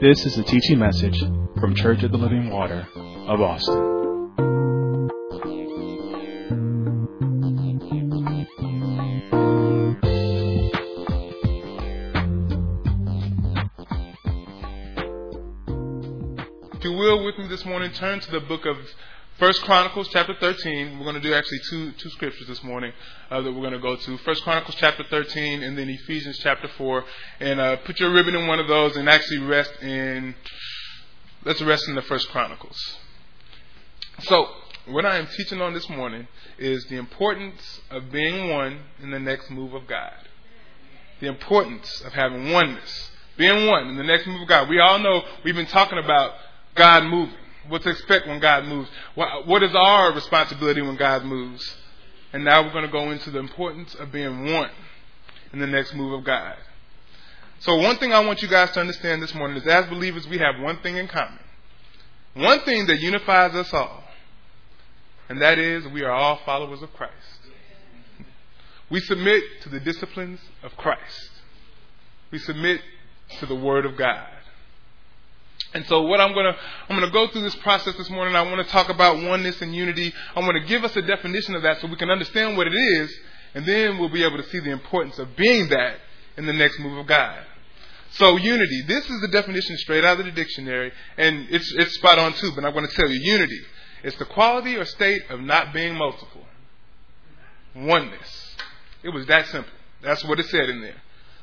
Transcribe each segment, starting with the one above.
This is a teaching message from Church of the Living Water of Austin. If you will, with me this morning, turn to the book of First Chronicles, chapter 13. We're going to do actually two two scriptures this morning uh, that we're going to go to. First Chronicles, chapter 13, and then Ephesians, chapter 4. And uh, put your ribbon in one of those, and actually rest in. Let's rest in the First Chronicles. So, what I am teaching on this morning is the importance of being one in the next move of God. The importance of having oneness, being one in the next move of God. We all know we've been talking about God moving. What to expect when God moves. What, is our responsibility when God moves? And now we're going to go into the importance of being one in the next move of God. So, one thing I want you guys to understand this morning is as believers, we have one thing in common. One thing that unifies us all. And that is we are all followers of Christ. We submit to the disciplines of Christ. We submit to the Word of God. And so what I'm gonna I'm gonna go through this process this morning. I want to talk about oneness and unity. I want to give us a definition of that so we can understand what it is, and then we'll be able to see the importance of being that in the next move of God. So unity. This is the definition straight out of the dictionary, and it's it's spot on too. But I'm going to tell you, unity is the quality or state of not being multiple. Oneness. It was that simple. That's what it said in there.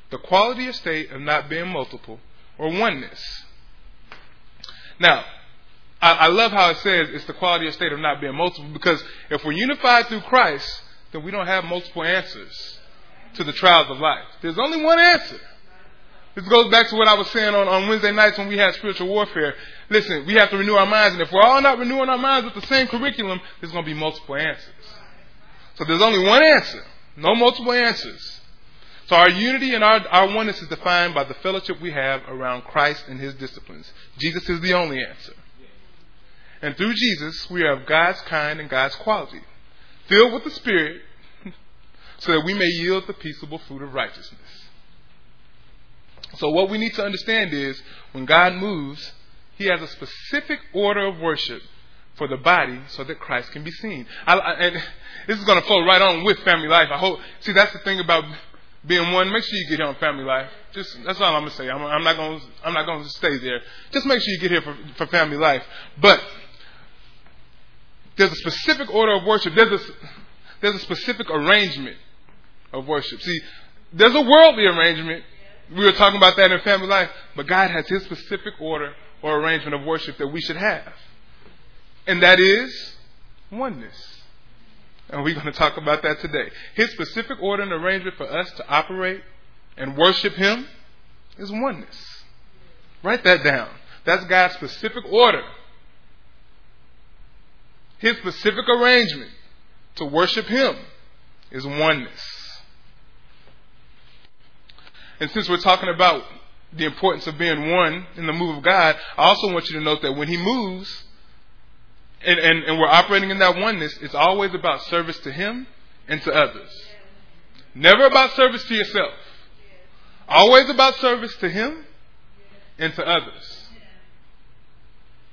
The quality or state of not being multiple or oneness. Now, I, I love how it says it's the quality of state of not being multiple because if we're unified through Christ, then we don't have multiple answers to the trials of life. There's only one answer. This goes back to what I was saying on, on Wednesday nights when we had spiritual warfare. Listen, we have to renew our minds, and if we're all not renewing our minds with the same curriculum, there's going to be multiple answers. So there's only one answer, no multiple answers. So our unity and our, our oneness is defined by the fellowship we have around Christ and His disciplines. Jesus is the only answer. And through Jesus, we are of God's kind and God's quality, filled with the Spirit, so that we may yield the peaceable fruit of righteousness. So what we need to understand is when God moves, He has a specific order of worship for the body so that Christ can be seen. I, I, and this is going to flow right on with family life. I hope. See, that's the thing about being one. Make sure you get here on family life. Just that's all I'm to say. I'm, I'm not gonna I'm not to stay there. Just make sure you get here for, for family life. But there's a specific order of worship. There's a there's a specific arrangement of worship. See, there's a worldly arrangement. We were talking about that in family life, but God has His specific order or arrangement of worship that we should have. And that is oneness. And we're going to talk about that today. His specific order and arrangement for us to operate and worship Him is oneness. Write that down. That's God's specific order. His specific arrangement to worship Him is oneness. And since we're talking about the importance of being one in the move of God, I also want you to note that when He moves, and, and, and we're operating in that oneness, it's always about service to Him and to others. Never about service to yourself. Always about service to Him and to others.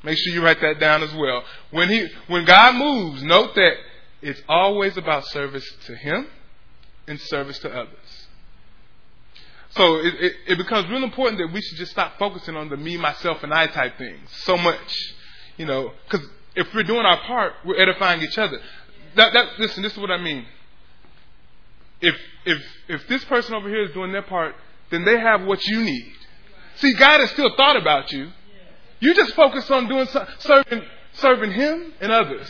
Make sure you write that down as well. When he, when God moves, note that it's always about service to Him and service to others. So it, it, it becomes real important that we should just stop focusing on the me, myself, and I type things so much. You know, because if we're doing our part, we're edifying each other. That, that, listen, this is what I mean. If, if, if this person over here is doing their part, then they have what you need. See, God has still thought about you. You just focus on doing serving, serving Him and others.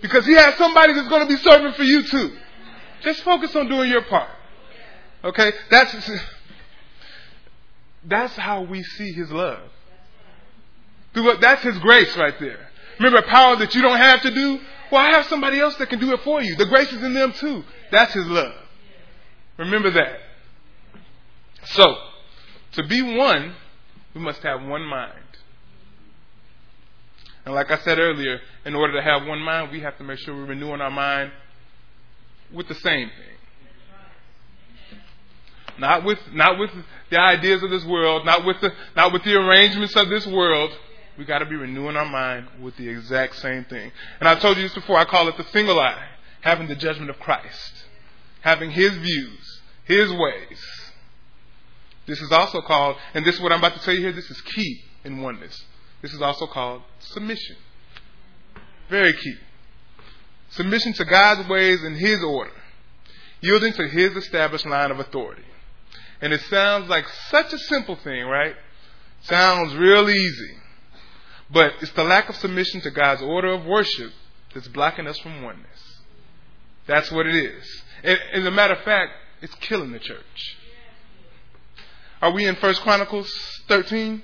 Because He has somebody that's going to be serving for you too. Just focus on doing your part. Okay? That's, that's how we see His love. That's His grace right there. Remember power that you don't have to do? Well, I have somebody else that can do it for you. The grace is in them too. That's His love. Remember that. So, to be one, we must have one mind. And like I said earlier, in order to have one mind, we have to make sure we're renewing our mind with the same thing. Not with not with the ideas of this world, not with the, not with the arrangements of this world. We got to be renewing our mind with the exact same thing. And I told you this before. I call it the single eye, having the judgment of Christ, having His views, His ways. This is also called, and this is what I'm about to tell you here. This is key in oneness. This is also called submission. Very key. Submission to God's ways and His order, yielding to His established line of authority. And it sounds like such a simple thing, right? Sounds real easy. But it's the lack of submission to God's order of worship that's blocking us from oneness. That's what it is. And as a matter of fact, it's killing the church. Are we in First Chronicles 13?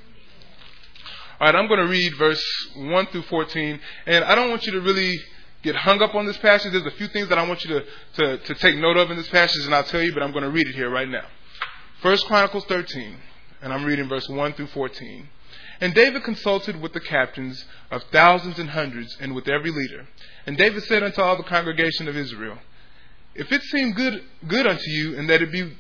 All right, I'm going to read verse 1 through 14. And I don't want you to really get hung up on this passage. There's a few things that I want you to, to, to take note of in this passage, and I'll tell you, but I'm going to read it here right now. First Chronicles 13, and I'm reading verse 1 through 14. And David consulted with the captains of thousands and hundreds, and with every leader. And David said unto all the congregation of Israel, If it seem good, good unto you, and that it be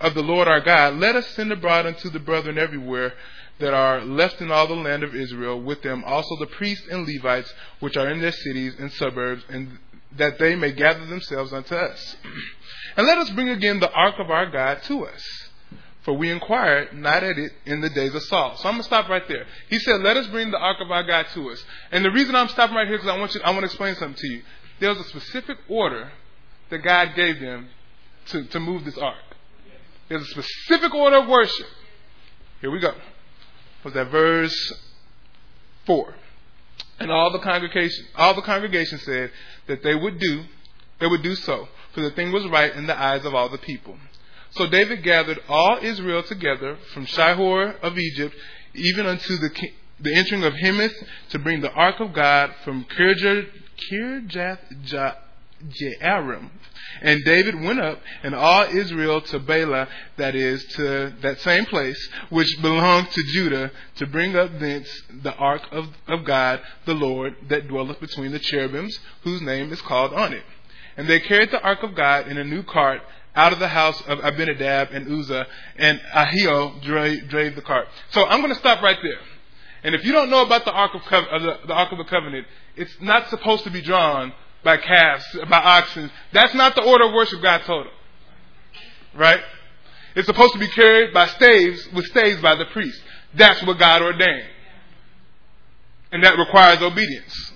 of the Lord our God, let us send abroad unto the brethren everywhere that are left in all the land of Israel, with them also the priests and Levites which are in their cities and suburbs, and that they may gather themselves unto us. And let us bring again the ark of our God to us for we inquired not at it in the days of Saul. So I'm going to stop right there. He said, Let us bring the ark of our God to us. And the reason I'm stopping right here is because I want I want to explain something to you. There was a specific order that God gave them to, to move this ark. There's a specific order of worship. Here we go. Was that verse four? And all the congregation, all the congregation said that they would do, they would do so, for the thing was right in the eyes of all the people. So David gathered all Israel together from Shihor of Egypt, even unto the, the entering of Hemath, to bring the ark of God from Kirjath Jearim. And David went up, and all Israel to Baalah, that is, to that same place, which belonged to Judah, to bring up thence the ark of, of God, the Lord, that dwelleth between the cherubims, whose name is called on it. And they carried the ark of God in a new cart out of the house of Abinadab and Uzzah, and Ahio drave, the cart. So I'm going to stop right there. And if you don't know about the Ark of, Co- uh, the, the Ark of the Covenant, it's not supposed to be drawn by calves, by oxen. That's not the order of worship God told them. Right? It's supposed to be carried by staves, with staves by the priest. That's what God ordained. And that requires obedience.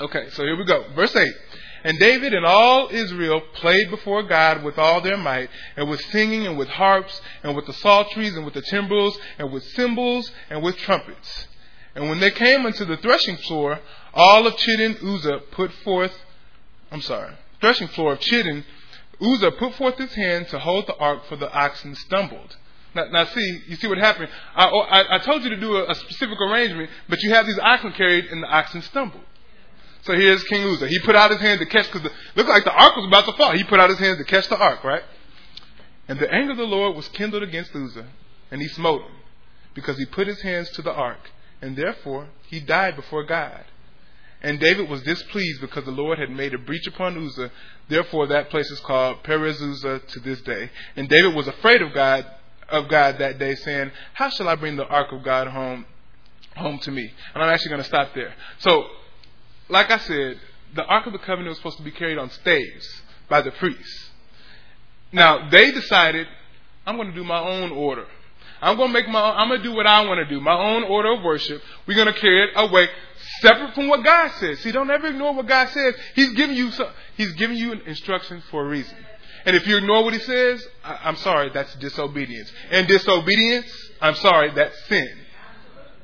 Okay, so here we go. Verse 8. And David and all Israel played before God with all their might, and with singing, and with harps, and with the psalteries, and with the timbrels, and with cymbals, and with trumpets. And when they came unto the threshing floor, all of Chidon Uzzah put forth, I'm sorry, threshing floor of Chidon, Uzzah put forth his hand to hold the ark, for the oxen stumbled. Now, now see, you see what happened. I, oh, I, I told you to do a, a specific arrangement, but you have these oxen carried, and the oxen stumbled. So here's King Uzzah. He put out his hand to catch, because looked like the ark was about to fall. He put out his hand to catch the ark, right? And the anger of the Lord was kindled against Uzzah, and he smote him, because he put his hands to the ark, and therefore he died before God. And David was displeased because the Lord had made a breach upon Uzzah. Therefore, that place is called Perez Uzzah to this day. And David was afraid of God, of God that day, saying, "How shall I bring the ark of God home, home to me?" And I'm actually going to stop there. So like I said, the Ark of the Covenant was supposed to be carried on staves by the priests. Now, they decided, I'm going to do my own order. I'm going to make my I'm going to do what I want to do, my own order of worship. We're going to carry it away separate from what God says. See, don't ever ignore what God says. He's giving you, He's giving you instructions for a reason. And if you ignore what He says, I'm sorry, that's disobedience. And disobedience, I'm sorry, that's sin.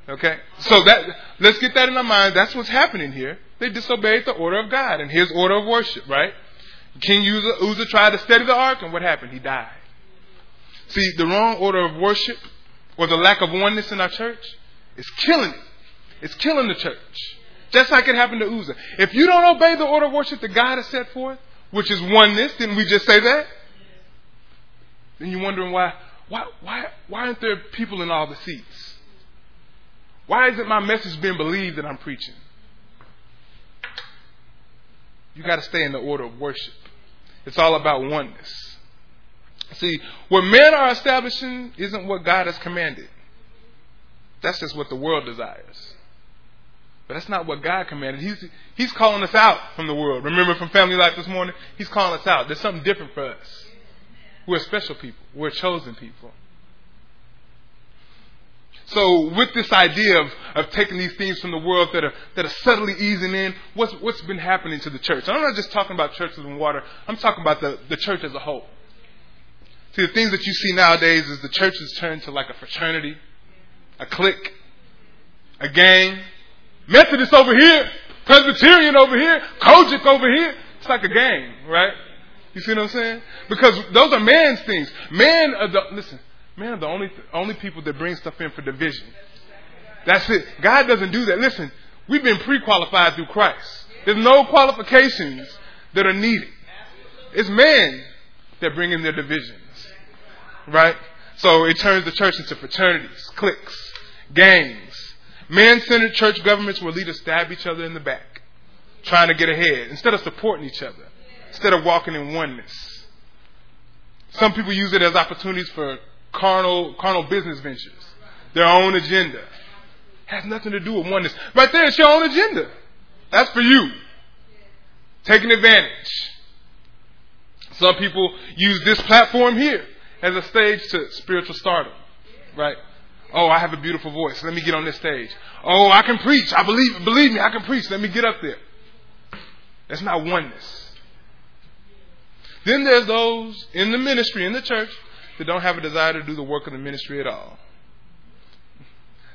Okay? So that, let's get that in our mind. That's what's happening here. They disobeyed the order of God and his order of worship, right? King Uzzah, Uzzah tried to steady the ark, and what happened? He died. See, the wrong order of worship or the lack of oneness in our church is killing it. It's killing the church. Just like it happened to Uzzah. If you don't obey the order of worship that God has set forth, which is oneness, didn't we just say that? Then you're wondering why, why, why, why aren't there people in all the seats? Why isn't my message being believed that I'm preaching? You got to stay in the order of worship. It's all about oneness. See, what men are establishing isn't what God has commanded. That's just what the world desires. But that's not what God commanded. He's, he's calling us out from the world. Remember from Family Life this morning? He's calling us out. There's something different for us. We're special people. We're chosen people. So with this idea of, of taking these things from the world that are that are subtly easing in, what's what's been happening to the church? And I'm not just talking about churches and water, I'm talking about the, the church as a whole. See the things that you see nowadays is the church has turned to like a fraternity, a clique, a gang. Methodist over here, Presbyterian over here, COGIC over here. It's like a gang, right? You see what I'm saying? Because those are man's things. Man uh, the listen, man the only only people that bring stuff in for division. That's it. God doesn't do that. Listen, we've been pre-qualified through Christ. There's no qualifications that are needed. It's men that bring in their divisions. Right? So it turns the church into fraternities, cliques, gangs. Man centered church governments where leaders stab each other in the back, trying to get ahead, instead of supporting each other, instead of walking in oneness. Some people use it as opportunities for carnal, carnal business ventures, their own agenda. Has nothing to do with oneness. Right there, it's your own agenda. That's for you. Taking advantage. Some people use this platform here as a stage to spiritual stardom. Right? Oh, I have a beautiful voice. Let me get on this stage. Oh, I can preach. I believe believe me, I can preach. Let me get up there. That's not oneness. Then there's those in the ministry, in the church, that don't have a desire to do the work of the ministry at all.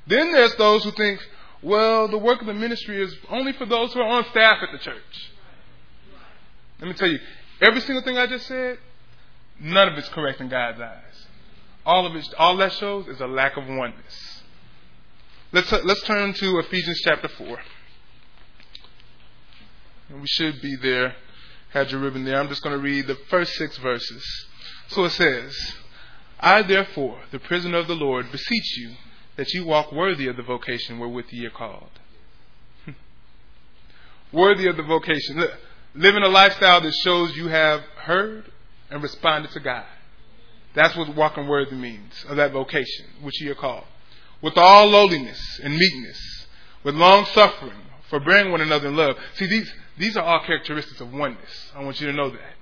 Then there's those who think, well, the work of the ministry is only for those who are on staff at the church. Let me tell you, every single thing I just said, none of it's correct in God's eyes. All of it, all that shows is a lack of oneness. Let's let's turn to Ephesians chapter four. We should be there. Had your ribbon there. I'm just going to read the first six verses. So it says, I therefore, the prisoner of the Lord, beseech you that you walk worthy of the vocation wherewith ye are called. Hmm. worthy of the vocation. Living a lifestyle that shows you have heard and responded to God. That's what walking worthy means, of that vocation, which ye are called. With all lowliness and meekness, with long suffering, forbearing one another in love. See, these, these are all characteristics of oneness. I want you to know that.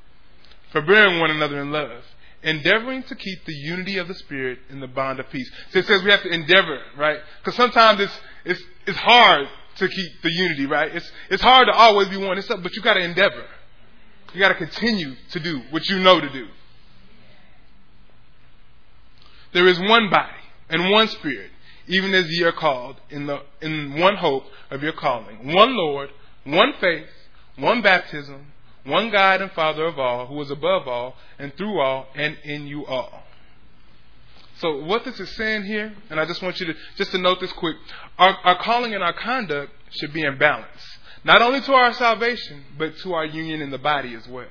Forbearing one another in love. Endeavoring to keep the unity of the Spirit in the bond of peace. So it says we have to endeavor, right? Because sometimes it's, it's, it's hard to keep the unity, right? It's, it's hard to always be one, it's up, but you got to endeavor. You got to continue to do what you know to do. There is one body and one Spirit, even as ye are called in, the, in one hope of your calling. One Lord, one faith, one baptism, one God and Father of all, who is above all, and through all, and in you all. So what this is saying here, and I just want you to just to note this quick, our, our calling and our conduct should be in balance. Not only to our salvation, but to our union in the body as well.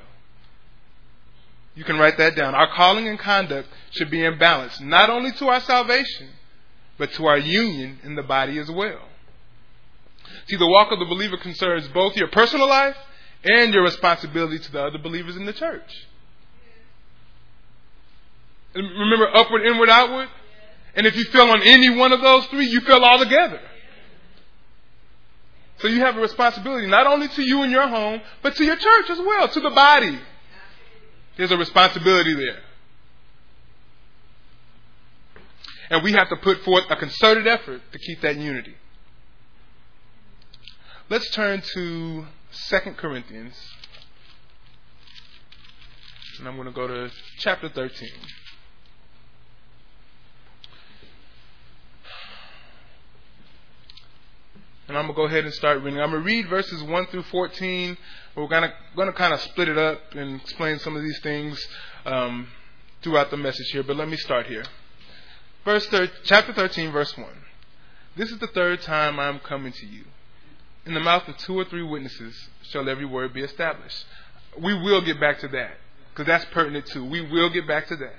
You can write that down. Our calling and conduct should be in balance, not only to our salvation, but to our union in the body as well. See, the walk of the believer concerns both your personal life and your responsibility to the other believers in the church. Remember upward, inward, outward? And if you fell on any one of those three, you fell all together. So you have a responsibility not only to you and your home, but to your church as well, to the body. There's a responsibility there. And we have to put forth a concerted effort to keep that unity. Let's turn to 2 Corinthians. And I'm going to go to chapter 13. And I'm going to go ahead and start reading. I'm going to read verses 1 through 14. We're going to, going to kind of split it up and explain some of these things um, throughout the message here. But let me start here. Verse thir- chapter 13, verse 1. This is the third time I am coming to you. In the mouth of two or three witnesses shall every word be established. We will get back to that because that's pertinent too. We will get back to that.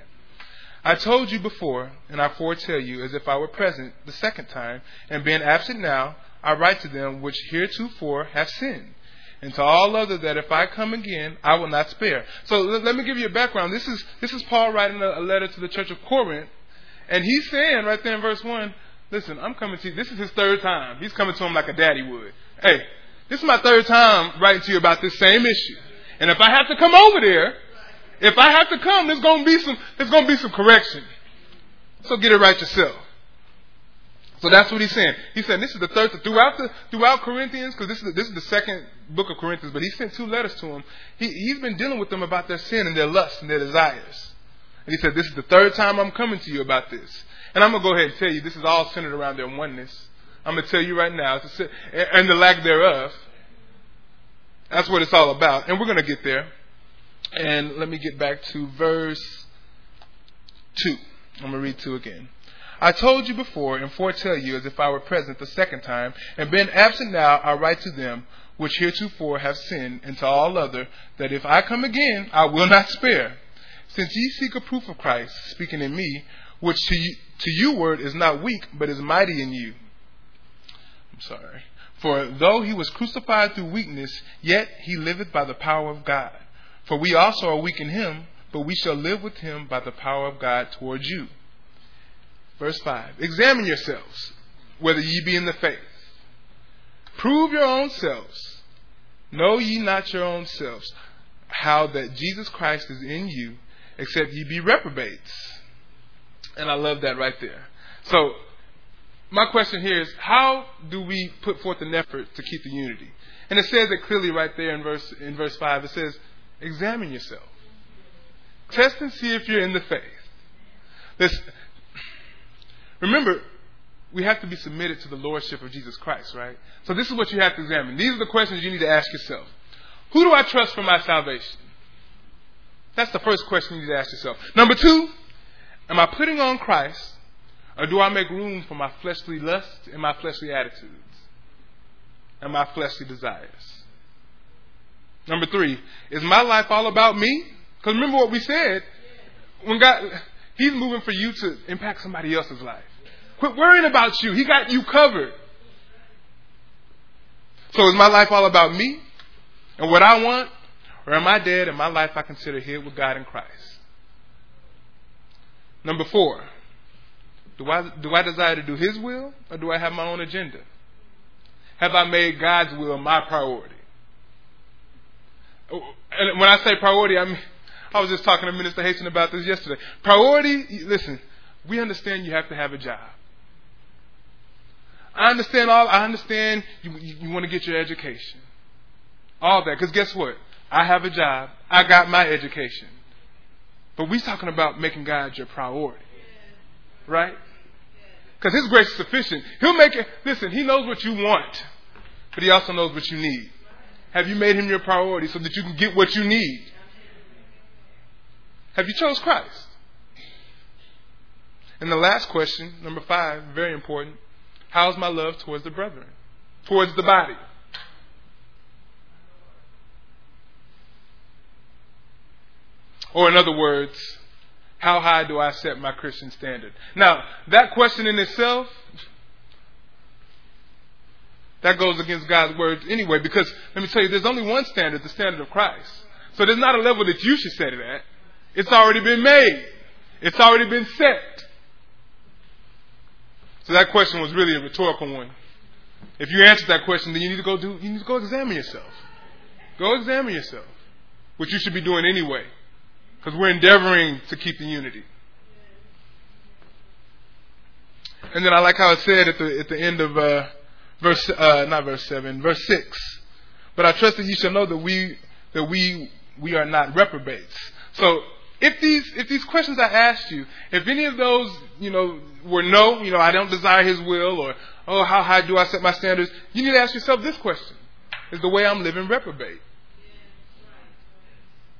I told you before, and I foretell you as if I were present the second time, and being absent now, I write to them which heretofore have sinned, and to all other that if I come again, I will not spare. So let, let me give you a background. This is this is Paul writing a, a letter to the church of Corinth, and he's saying right there in verse one, listen, I'm coming to you. This is his third time. He's coming to him like a daddy would. Hey, this is my third time writing to you about this same issue. And if I have to come over there, if I have to come, there's gonna be some there's gonna be some correction. So get it right yourself. So that's what he's saying. He said this is the third throughout the throughout Corinthians because this is the, this is the second book of Corinthians. But he sent two letters to them. He he's been dealing with them about their sin and their lusts and their desires. And he said this is the third time I'm coming to you about this. And I'm gonna go ahead and tell you this is all centered around their oneness. I'm gonna tell you right now, and the lack thereof. That's what it's all about, and we're gonna get there. And let me get back to verse two. I'm gonna read two again. I told you before and foretell you as if I were present the second time, and being absent now, I write to them which heretofore have sinned, and to all other, that if I come again, I will not spare. Since ye seek a proof of Christ, speaking in me, which to you, to you word is not weak, but is mighty in you. I'm sorry. For though he was crucified through weakness, yet he liveth by the power of God. For we also are weak in him, but we shall live with him by the power of God towards you. Verse 5 Examine yourselves, whether ye be in the faith. Prove your own selves. Know ye not your own selves, how that Jesus Christ is in you, except ye be reprobates. And I love that right there. So, my question here is how do we put forth an effort to keep the unity? And it says it clearly right there in verse in verse 5. It says, examine yourself. Test and see if you're in the faith. This, Remember, we have to be submitted to the lordship of Jesus Christ, right? So this is what you have to examine. These are the questions you need to ask yourself. Who do I trust for my salvation? That's the first question you need to ask yourself. Number two, am I putting on Christ or do I make room for my fleshly lusts and my fleshly attitudes and my fleshly desires? Number three, is my life all about me? Because remember what we said. When God, He's moving for you to impact somebody else's life. Quit worrying about you. He got you covered. So is my life all about me and what I want? Or am I dead and my life I consider here with God in Christ? Number four, do I, do I desire to do His will or do I have my own agenda? Have I made God's will my priority? Oh, and when I say priority, I mean, I was just talking to Minister Hasten about this yesterday. Priority, listen, we understand you have to have a job. I understand all. I understand you, you, you want to get your education, all that. Because guess what? I have a job. I got my education. But we're talking about making God your priority, right? Because His grace is sufficient. He'll make it. Listen, He knows what you want, but He also knows what you need. Have you made Him your priority so that you can get what you need? Have you chose Christ? And the last question, number five, very important. How's my love towards the brethren? Towards the body? Or, in other words, how high do I set my Christian standard? Now, that question in itself, that goes against God's word anyway, because let me tell you, there's only one standard, the standard of Christ. So there's not a level that you should set it at. It's already been made. It's already been set. So that question was really a rhetorical one. If you answer that question, then you need to go do you need to go examine yourself. Go examine yourself. Which you should be doing anyway. Because we're endeavoring to keep the unity. And then I like how it said at the at the end of uh, verse uh, not verse seven, verse six. But I trust that you shall know that we that we we are not reprobates. So if these if these questions I asked you, if any of those, you know, were no, you know, I don't desire his will or oh how high do I set my standards, you need to ask yourself this question. Is the way I'm living reprobate?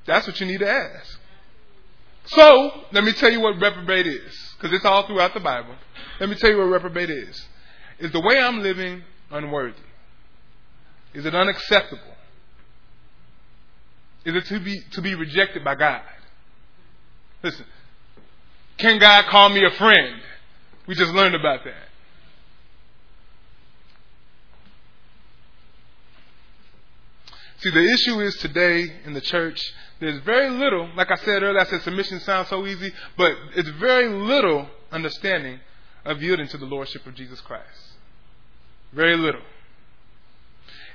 That's what you need to ask. So, let me tell you what reprobate is, because it's all throughout the Bible. Let me tell you what reprobate is. Is the way I'm living unworthy? Is it unacceptable? Is it to be to be rejected by God? Listen, can God call me a friend? We just learned about that. See, the issue is today in the church, there's very little, like I said earlier, I said submission sounds so easy, but it's very little understanding of yielding to the Lordship of Jesus Christ. Very little.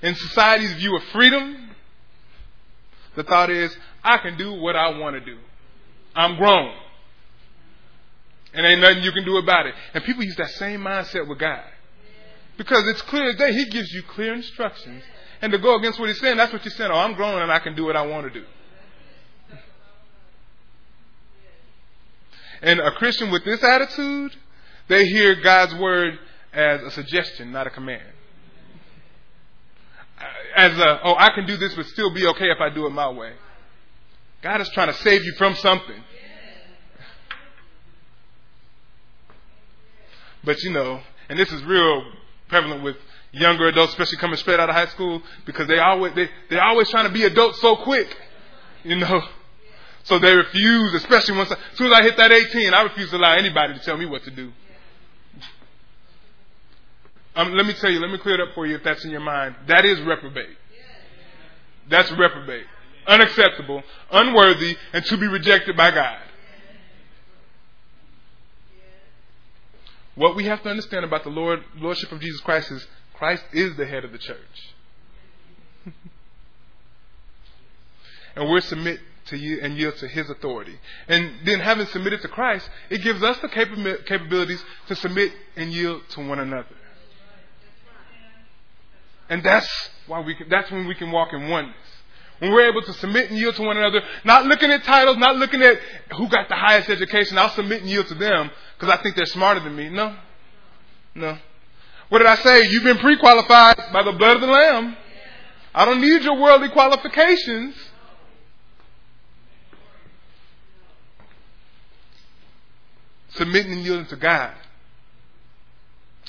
In society's view of freedom, the thought is, I can do what I want to do. I'm grown. And ain't nothing you can do about it. And people use that same mindset with God. Because it's clear as day, He gives you clear instructions. And to go against what He's saying, that's what you're saying. Oh, I'm grown and I can do what I want to do. And a Christian with this attitude, they hear God's word as a suggestion, not a command. As a, oh, I can do this, but still be okay if I do it my way. God is trying to save you from something. But you know, and this is real prevalent with younger adults, especially coming straight out of high school, because they always they they're always trying to be adults so quick, you know. So they refuse, especially once as soon as I hit that 18, I refuse to allow anybody to tell me what to do. Um, let me tell you, let me clear it up for you if that's in your mind. That is reprobate. That's reprobate. Unacceptable, unworthy, and to be rejected by God. What we have to understand about the Lord, Lordship of Jesus Christ is Christ is the head of the church. and we're submit to you and yield to his authority. And then having submitted to Christ, it gives us the capabilities to submit and yield to one another. And that's why we can, that's when we can walk in oneness. When we're able to submit and yield to one another, not looking at titles, not looking at who got the highest education, I'll submit and yield to them because I think they're smarter than me. No. No. What did I say? You've been pre qualified by the blood of the Lamb. I don't need your worldly qualifications. Submitting and yielding to God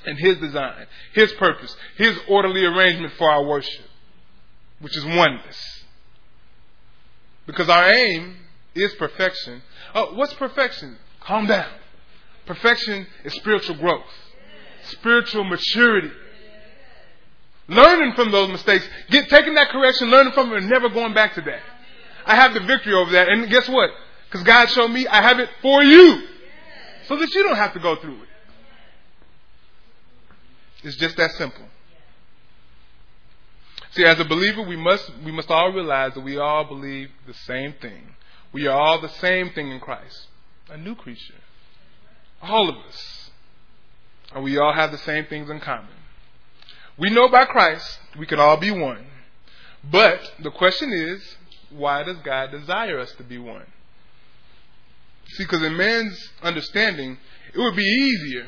and His design, His purpose, His orderly arrangement for our worship, which is oneness. Because our aim is perfection. Oh, what's perfection? Calm down. Perfection is spiritual growth, spiritual maturity. Learning from those mistakes, get taking that correction, learning from it, and never going back to that. I have the victory over that, and guess what? Because God showed me I have it for you, so that you don't have to go through it. It's just that simple. See, as a believer, we must we must all realize that we all believe the same thing. We are all the same thing in Christ, a new creature. All of us. And we all have the same things in common. We know by Christ we can all be one. But the question is, why does God desire us to be one? See, because in man's understanding, it would be easier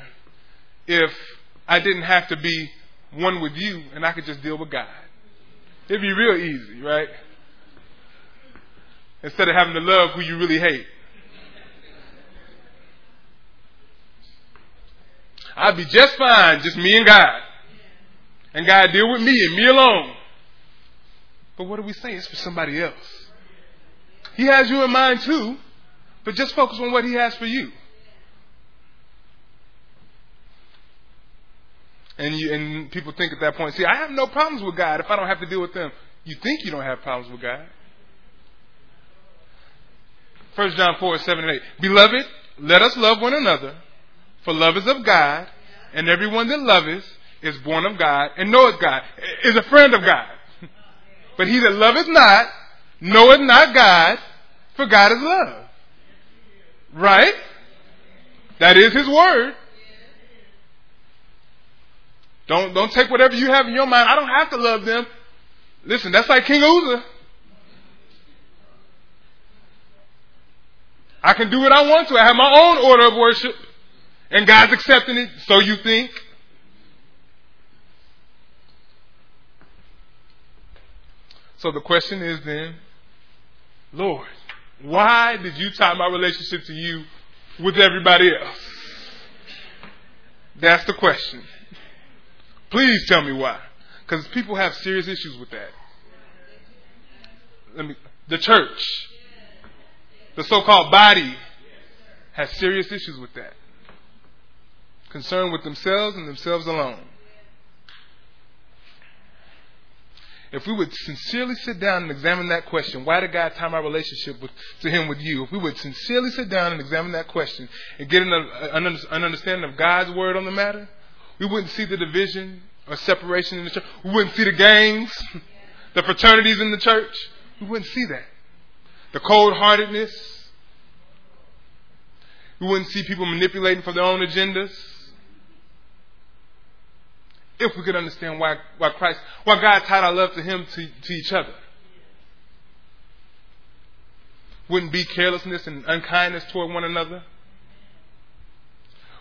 if I didn't have to be one with you and I could just deal with God. It'd be real easy, right? Instead of having to love who you really hate. I'd be just fine, just me and God. And God deal with me and me alone. But what do we say? It's for somebody else. He has you in mind too, but just focus on what He has for you. And you, and people think at that point, see, I have no problems with God if I don't have to deal with them. You think you don't have problems with God. 1 John 4, 7 and 8. Beloved, let us love one another, for love is of God, and everyone that loveth is born of God and knoweth God, is a friend of God. But he that loveth not, knoweth not God, for God is love. Right? That is his word. Don't, don't take whatever you have in your mind. I don't have to love them. Listen, that's like King Uzzah. I can do what I want to. I have my own order of worship. And God's accepting it, so you think. So the question is then, Lord, why did you tie my relationship to you with everybody else? That's the question. Please tell me why. Because people have serious issues with that. Let me, the church, the so called body, has serious issues with that. Concerned with themselves and themselves alone. if we would sincerely sit down and examine that question, why did God tie my relationship with, to Him with you? If we would sincerely sit down and examine that question and get an, uh, an understanding of God's word on the matter, we wouldn't see the division or separation in the church. We wouldn't see the gangs, the fraternities in the church. We wouldn't see that. The cold heartedness. We wouldn't see people manipulating for their own agendas if we could understand why, why Christ, why God tied our love to Him to, to each other. Wouldn't be carelessness and unkindness toward one another.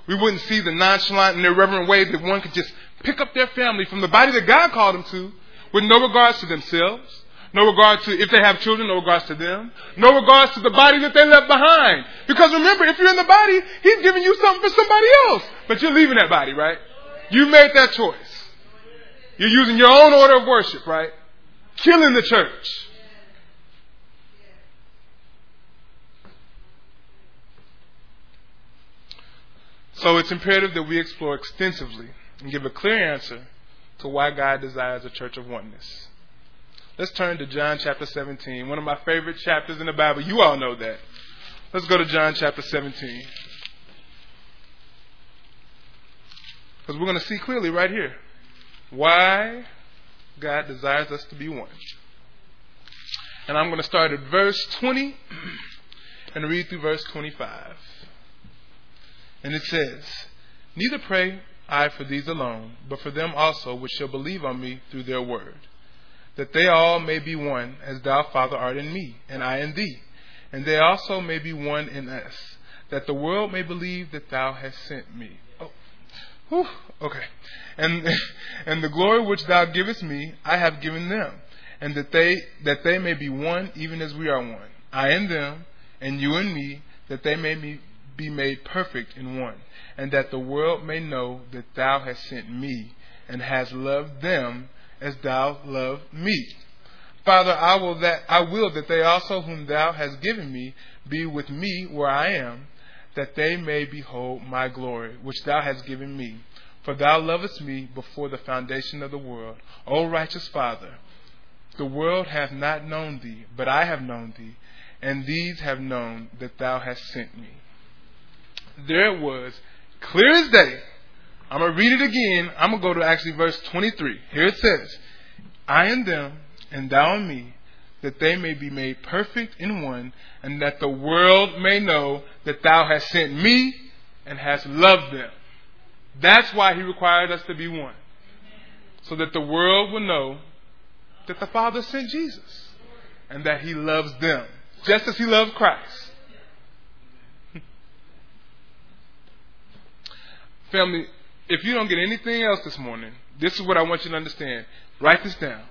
We wouldn't see the nonchalant and irreverent way that one could just pick up their family from the body that God called them to with no regards to themselves, no regard to if they have children, no regards to them, no regards to the body that they left behind. Because remember, if you're in the body, He's giving you something for somebody else, but you're leaving that body, right? You made that choice. You're using your own order of worship, right? Killing the church. So it's imperative that we explore extensively and give a clear answer to why God desires a church of oneness. Let's turn to John chapter 17, one of my favorite chapters in the Bible. You all know that. Let's go to John chapter 17. Because we're going to see clearly right here why God desires us to be one. And I'm going to start at verse 20 and read through verse 25. And it says, Neither pray I for these alone, but for them also which shall believe on me through their word, that they all may be one, as thou, Father, art in me, and I in thee, and they also may be one in us, that the world may believe that thou hast sent me. Whew, okay. And and the glory which thou givest me, I have given them, and that they that they may be one, even as we are one. I in them, and you in me, that they may be, be made perfect in one, and that the world may know that thou hast sent me, and hast loved them as thou loved me. Father, I will that I will that they also whom thou hast given me be with me where I am, that they may behold my glory, which thou hast given me. For thou lovest me before the foundation of the world. O righteous Father, the world hath not known thee, but I have known thee, and these have known that thou hast sent me there it was, clear as day. I'm going to read it again. I'm going to go to actually verse 23. Here it says, I and them, and thou and me, that they may be made perfect in one, and that the world may know that thou hast sent me and hast loved them. That's why he required us to be one. So that the world will know that the Father sent Jesus and that he loves them, just as he loved Christ. Family, if you don't get anything else this morning, this is what I want you to understand. Write this down.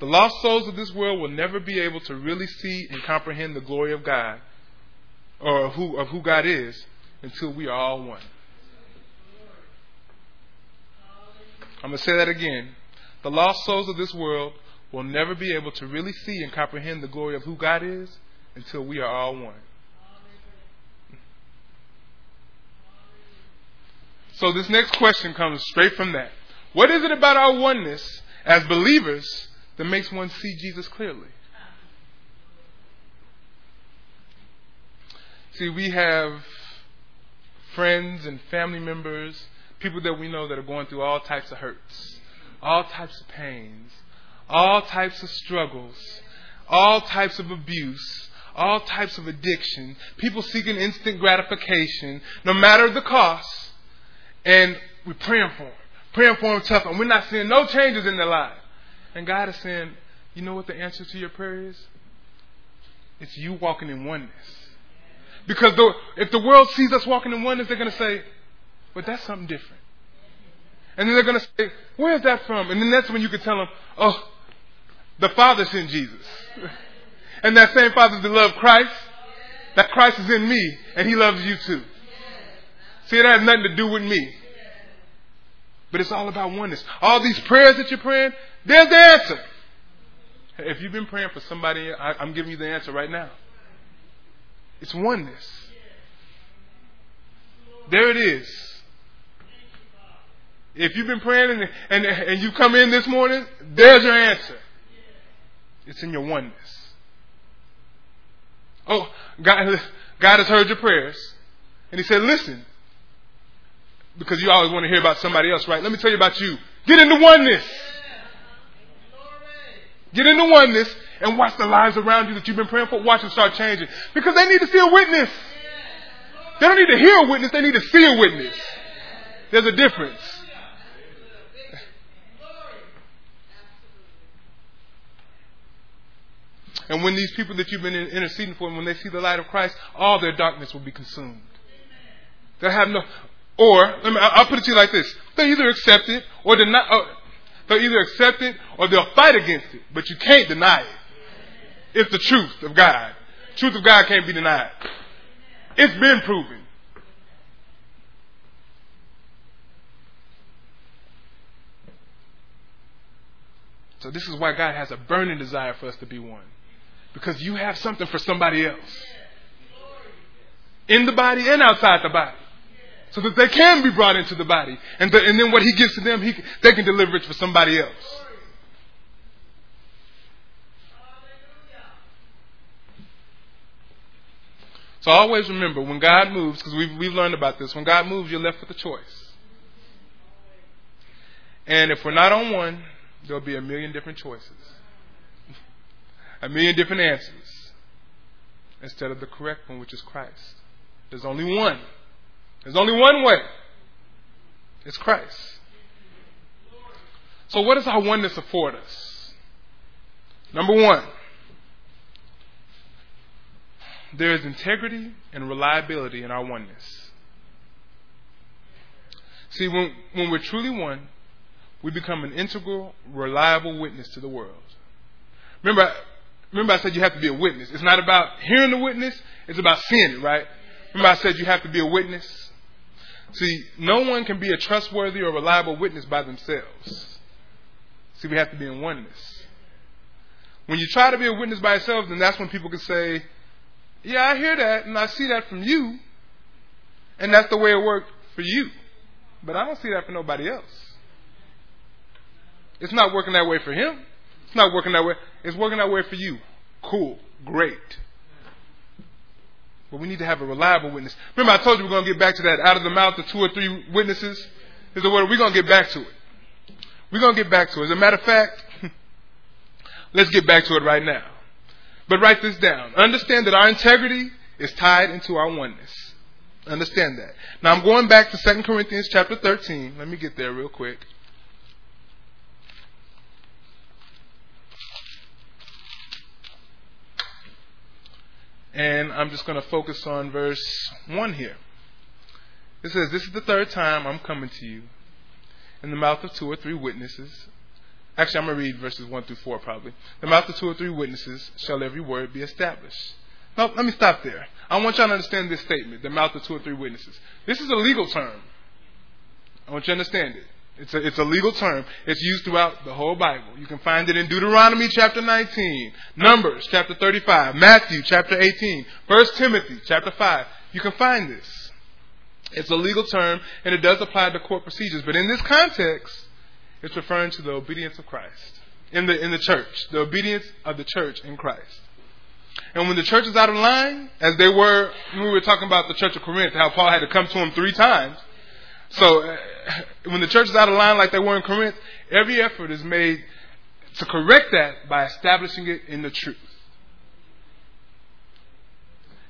The lost souls of this world will never be able to really see and comprehend the glory of God or who, of who God is until we are all one. I'm going to say that again. The lost souls of this world will never be able to really see and comprehend the glory of who God is until we are all one. So this next question comes straight from that. What is it about our oneness as believers that makes one see Jesus clearly? See, we have friends and family members, people that we know that are going through all types of hurts, all types of pains, all types of struggles, all types of abuse, all types of addiction, people seeking instant gratification, no matter the cost and we're praying for them, praying for them tough, and we're not seeing no changes in their life. And God is saying, you know what the answer to your prayer is? It's you walking in oneness. Because the, if the world sees us walking in oneness, they're going to say, but that's something different. And then they're going to say, where is that from? And then that's when you can tell them, oh, the Father sent Jesus. and that same Father that loved Christ, that Christ is in me, and He loves you too. See, it has nothing to do with me. But it's all about oneness. All these prayers that you're praying, there's the answer. If you've been praying for somebody, I, am giving you the answer right now. It's oneness. There it is. If you've been praying and, and, and you come in this morning, there's your answer. It's in your oneness. Oh, God, God has heard your prayers. And He said, listen, because you always want to hear about somebody else, right? Let me tell you about you. Get into oneness. Get into oneness and watch the lives around you that you've been praying for. Watch them start changing. Because they need to see a witness. They don't need to hear a witness, they need to see a witness. There's a difference. And when these people that you've been interceding for, when they see the light of Christ, all their darkness will be consumed. They'll have no, or let me, I'll put it to you like this: they either accept it or deny. Or, they'll either accept it or they'll fight against it, but you can't deny it. It's the truth of God. Truth of God can't be denied. It's been proven. So this is why God has a burning desire for us to be one. Because you have something for somebody else. In the body and outside the body. So that they can be brought into the body. And, the, and then what he gives to them, he, they can deliver it for somebody else. So always remember when God moves, because we've, we've learned about this, when God moves, you're left with a choice. And if we're not on one, there'll be a million different choices, a million different answers, instead of the correct one, which is Christ. There's only one. There's only one way. It's Christ. So, what does our oneness afford us? Number one, there is integrity and reliability in our oneness. See, when, when we're truly one, we become an integral, reliable witness to the world. Remember, remember I said you have to be a witness. It's not about hearing the witness, it's about seeing it, right? Remember I said you have to be a witness? See, no one can be a trustworthy or reliable witness by themselves. See, we have to be in oneness. When you try to be a witness by yourself, then that's when people can say, Yeah, I hear that and I see that from you. And that's the way it worked for you. But I don't see that for nobody else. It's not working that way for him. It's not working that way. It's working that way for you. Cool. Great. But we need to have a reliable witness. Remember, I told you we're going to get back to that. Out of the mouth of two or three witnesses is the word. We're going to get back to it. We're going to get back to it. As a matter of fact, let's get back to it right now. But write this down. Understand that our integrity is tied into our oneness. Understand that. Now I'm going back to 2 Corinthians chapter 13. Let me get there real quick. And I'm just going to focus on verse 1 here. It says, This is the third time I'm coming to you in the mouth of two or three witnesses. Actually, I'm going to read verses 1 through 4 probably. The mouth of two or three witnesses shall every word be established. Now, let me stop there. I want y'all to understand this statement, the mouth of two or three witnesses. This is a legal term. I want you to understand it. It's a, it's a legal term. It's used throughout the whole Bible. You can find it in Deuteronomy chapter 19, Numbers chapter 35, Matthew chapter 18, 1 Timothy chapter 5. You can find this. It's a legal term and it does apply to court procedures. But in this context, it's referring to the obedience of Christ in the, in the church, the obedience of the church in Christ. And when the church is out of line, as they were when we were talking about the church of Corinth, how Paul had to come to them three times, so uh, when the church is out of line like they were in Corinth, every effort is made to correct that by establishing it in the truth.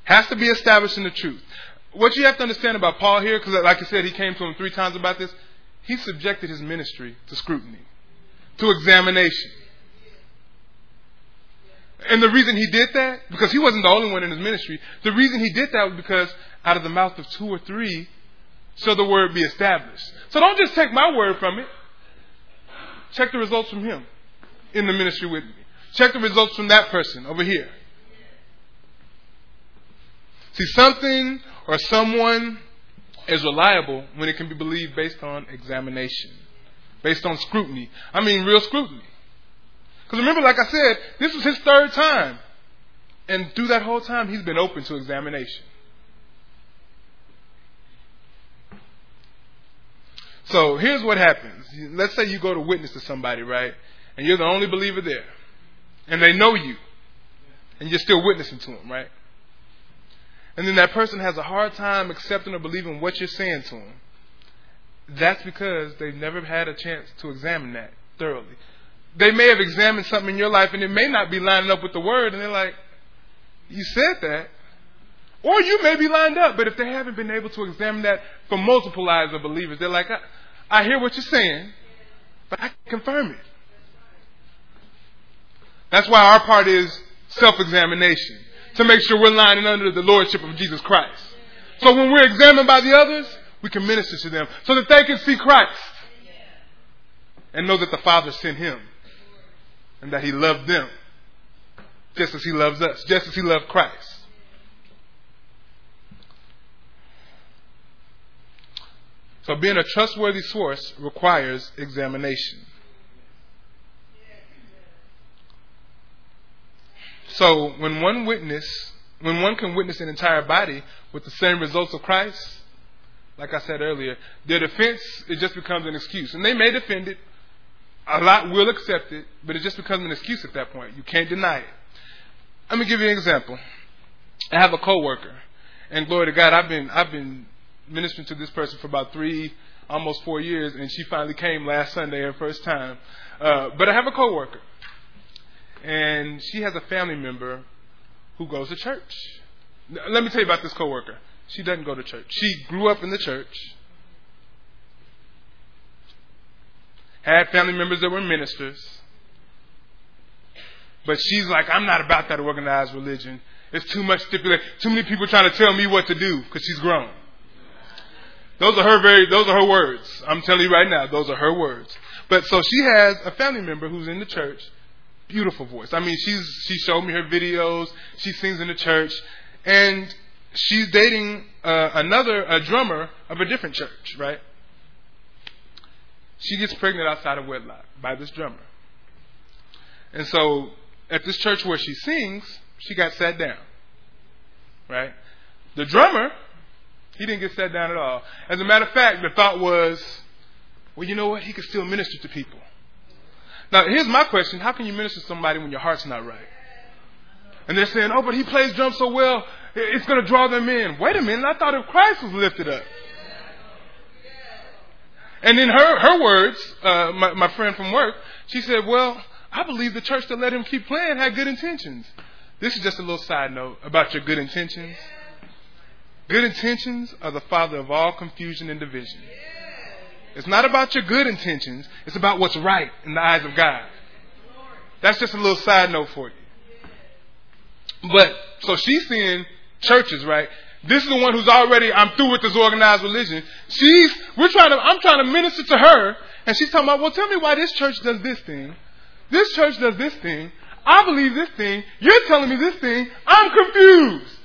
Has to be established in the truth. What you have to understand about Paul here, because like I said, he came to him three times about this, he subjected his ministry to scrutiny, to examination. And the reason he did that, because he wasn't the only one in his ministry, the reason he did that was because out of the mouth of two or three, so the word be established. So don't just take my word from it. Check the results from him in the ministry with me. Check the results from that person over here. See, something or someone is reliable when it can be believed based on examination, based on scrutiny. I mean, real scrutiny. Because remember, like I said, this is his third time. And through that whole time, he's been open to examination. So here's what happens. Let's say you go to witness to somebody, right? And you're the only believer there. and they know you, and you're still witnessing to them, right? And then that person has a hard time accepting or believing what you're saying to them. That's because they've never had a chance to examine that thoroughly. They may have examined something in your life and it may not be lining up with the word, and they're like, You said that. Or you may be lined up, but if they haven't been able to examine that for multiple eyes of believers, they're like, I, hear what you're saying, but I can confirm it. That's why our part is self examination, to make sure we're lining under the lordship of Jesus Christ. So when we're examined by the others, we can minister to them so that they can see Christ and know that the Father sent him and that he loved them just as he loves us, just as he loved Christ. So being a trustworthy source requires examination. So when one witness, when one can witness an entire body with the same results of Christ, like I said earlier, their defense it just becomes an excuse, and they may defend it. A lot will accept it, but it just becomes an excuse at that point. You can't deny it. Let me give you an example. I have a coworker, and glory to God, I've been I've been ministering to this person for about three, almost four years, and she finally came last Sunday, her first time. Uh, but I have a coworker, and she has a family member who goes to church. Let me tell you about this coworker. She doesn't go to church. She grew up in the church, had family members that were ministers, but she's like, I'm not about that organized religion. It's too much stipulation. Too many people trying to tell me what to do because she's grown. Those are her very, those are her words. I'm telling you right now, those are her words. But so she has a family member who's in the church. Beautiful voice. I mean, she's, she showed me her videos. She sings in the church. And she's dating uh, another, a drummer of a different church, right? She gets pregnant outside of wedlock by this drummer. And so at this church where she sings, she got sat down. Right? The drummer he didn't get sat down at all. As a matter of fact, the thought was, well, you know what? He could still minister to people. Now, here's my question How can you minister to somebody when your heart's not right? And they're saying, oh, but he plays drums so well, it's going to draw them in. Wait a minute, I thought if Christ was lifted up. And in her, her words, uh, my, my friend from work, she said, well, I believe the church that let him keep playing had good intentions. This is just a little side note about your good intentions. Good intentions are the father of all confusion and division. It's not about your good intentions, it's about what's right in the eyes of God. That's just a little side note for you. But, so she's seeing churches, right? This is the one who's already, I'm through with this organized religion. She's, we're trying to, I'm trying to minister to her, and she's talking about, well, tell me why this church does this thing. This church does this thing. I believe this thing. You're telling me this thing. I'm confused.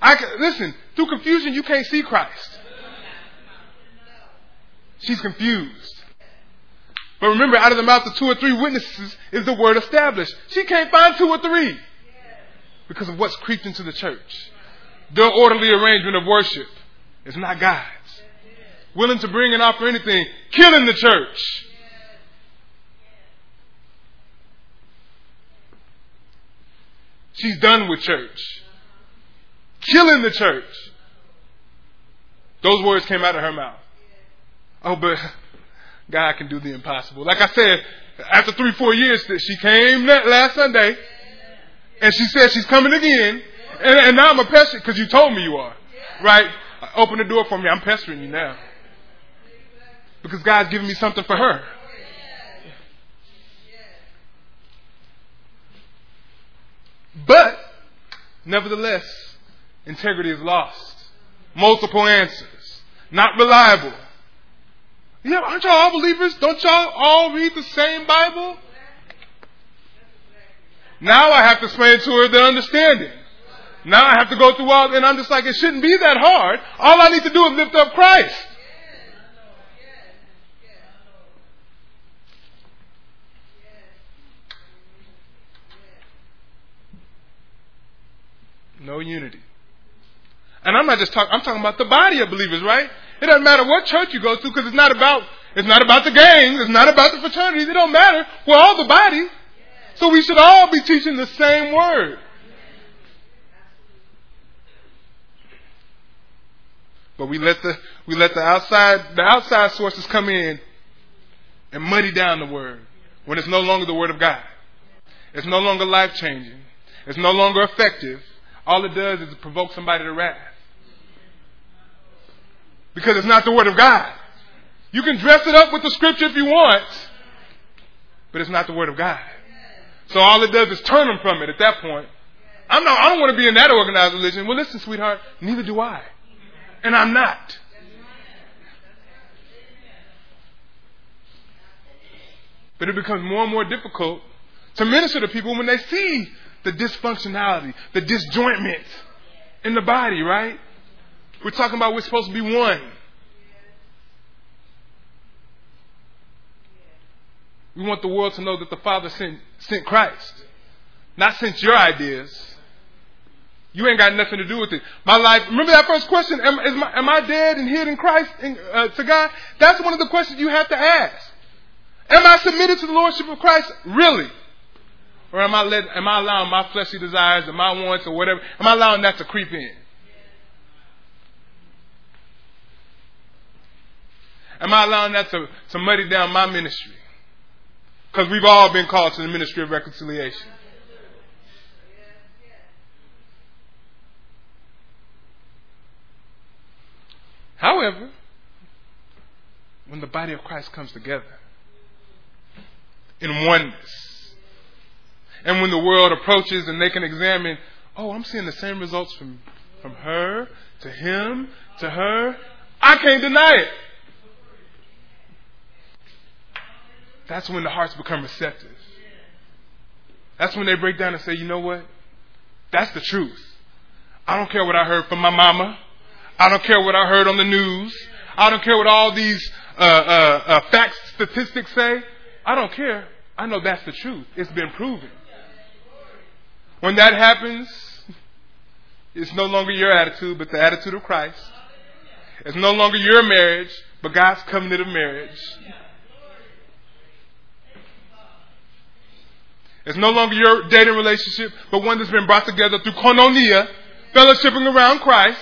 I can, listen, through confusion, you can't see Christ. She's confused. But remember, out of the mouth of two or three witnesses is the word established. She can't find two or three because of what's creeped into the church. Their orderly arrangement of worship is not God's. Willing to bring and offer anything, killing the church. She's done with church killing the church. Those words came out of her mouth. Oh, but God can do the impossible. Like I said, after three, four years, that she came last Sunday, and she said she's coming again. And, and now I'm a pester because you told me you are, right? Open the door for me. I'm pestering you now because God's giving me something for her. But nevertheless, integrity is lost. Multiple answers. Not reliable. Yeah, aren't y'all all believers? Don't y'all all read the same Bible? Now I have to explain to her the understanding. Now I have to go through all, and I'm just like, it shouldn't be that hard. All I need to do is lift up Christ. No unity. And I'm not just talking, I'm talking about the body of believers, right? It doesn't matter what church you go to because it's not about, It's not about the gangs. It's not about the fraternities. It don't matter. We're all the body. So we should all be teaching the same word. But we let the we let the outside the outside sources come in and muddy down the word when it's no longer the word of God. It's no longer life changing. It's no longer effective. All it does is provoke somebody to wrath. Because it's not the word of God. You can dress it up with the scripture if you want, but it's not the word of God. So all it does is turn them from it at that point. I'm not, I don't want to be in that organized religion. Well, listen, sweetheart, neither do I. And I'm not. But it becomes more and more difficult to minister to people when they see the dysfunctionality, the disjointment in the body, right? We're talking about we're supposed to be one. We want the world to know that the Father sent, sent Christ, not sent your ideas. You ain't got nothing to do with it. My life, remember that first question, am, my, am I dead and hid in Christ in, uh, to God? That's one of the questions you have to ask. Am I submitted to the Lordship of Christ? Really? Or am I let, am I allowing my fleshly desires and my wants or whatever, am I allowing that to creep in? Am I allowing that to, to muddy down my ministry? Because we've all been called to the ministry of reconciliation. However, when the body of Christ comes together in oneness, and when the world approaches and they can examine, oh, I'm seeing the same results from, from her to him to her, I can't deny it. That's when the hearts become receptive. That's when they break down and say, you know what? That's the truth. I don't care what I heard from my mama. I don't care what I heard on the news. I don't care what all these uh, uh, uh, facts, statistics say. I don't care. I know that's the truth. It's been proven. When that happens, it's no longer your attitude, but the attitude of Christ. It's no longer your marriage, but God's covenant of marriage. It's no longer your dating relationship, but one that's been brought together through koinonia, fellowshipping around Christ.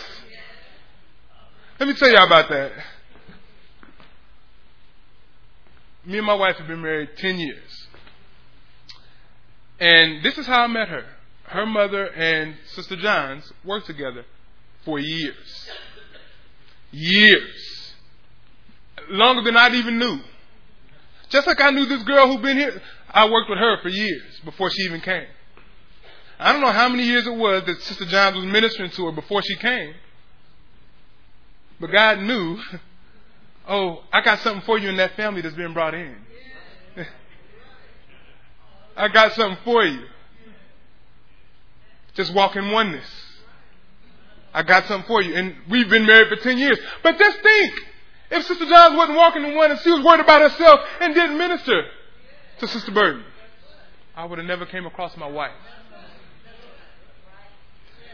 Let me tell y'all about that. Me and my wife have been married 10 years. And this is how I met her. Her mother and Sister John's worked together for years. Years. Longer than I even knew. Just like I knew this girl who'd been here. I worked with her for years before she even came. I don't know how many years it was that Sister Johns was ministering to her before she came. But God knew, oh, I got something for you in that family that's been brought in. I got something for you. Just walk in oneness. I got something for you. And we've been married for 10 years. But just think, if Sister Johns wasn't walking in oneness, she was worried about herself and didn't minister to Sister Burton, I would have never came across my wife.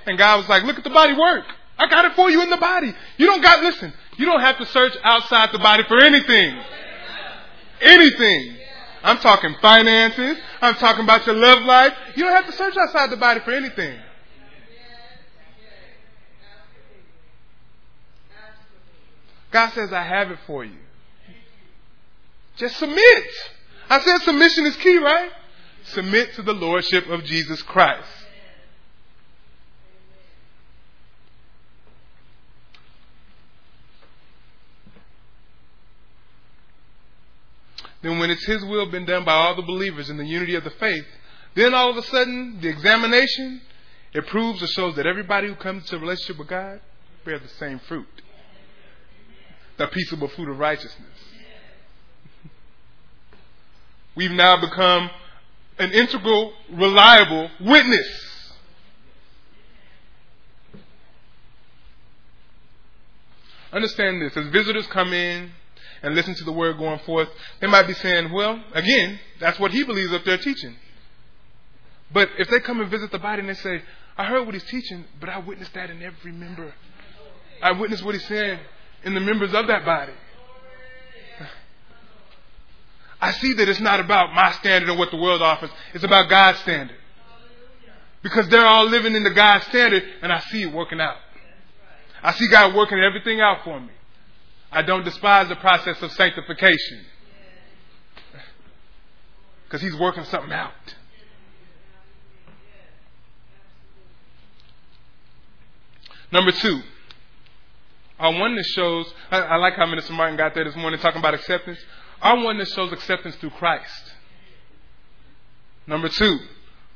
And God was like, look at the body work. I got it for you in the body. You don't got, listen, you don't have to search outside the body for anything. Anything. I'm talking finances. I'm talking about your love life. You don't have to search outside the body for anything. God says, I have it for you. Just submit. I said submission is key, right? Submit to the Lordship of Jesus Christ. Then when it's His will been done by all the believers in the unity of the faith, then all of a sudden the examination, it proves or shows that everybody who comes to a relationship with God bears the same fruit. The peaceable fruit of righteousness. We've now become an integral, reliable witness. Understand this. As visitors come in and listen to the word going forth, they might be saying, well, again, that's what he believes up there teaching. But if they come and visit the body and they say, I heard what he's teaching, but I witnessed that in every member. I witnessed what he said in the members of that body. I see that it's not about my standard or what the world offers. It's about God's standard. Because they're all living in the God standard, and I see it working out. I see God working everything out for me. I don't despise the process of sanctification. Because He's working something out. Number two, our oneness shows, I, I like how Minister Martin got there this morning talking about acceptance. Our oneness shows acceptance through Christ. Number two,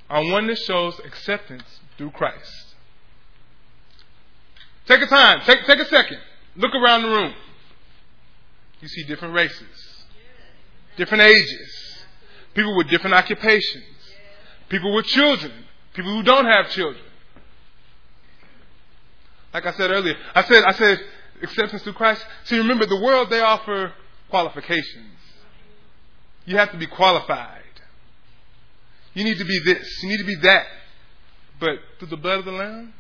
our oneness shows acceptance through Christ. Take a time, take, take a second. Look around the room. You see different races, different ages, people with different occupations, people with children, people who don't have children. Like I said earlier, I said, I said acceptance through Christ. See, remember, the world, they offer qualifications. You have to be qualified. You need to be this. You need to be that. But through the blood of the Lamb,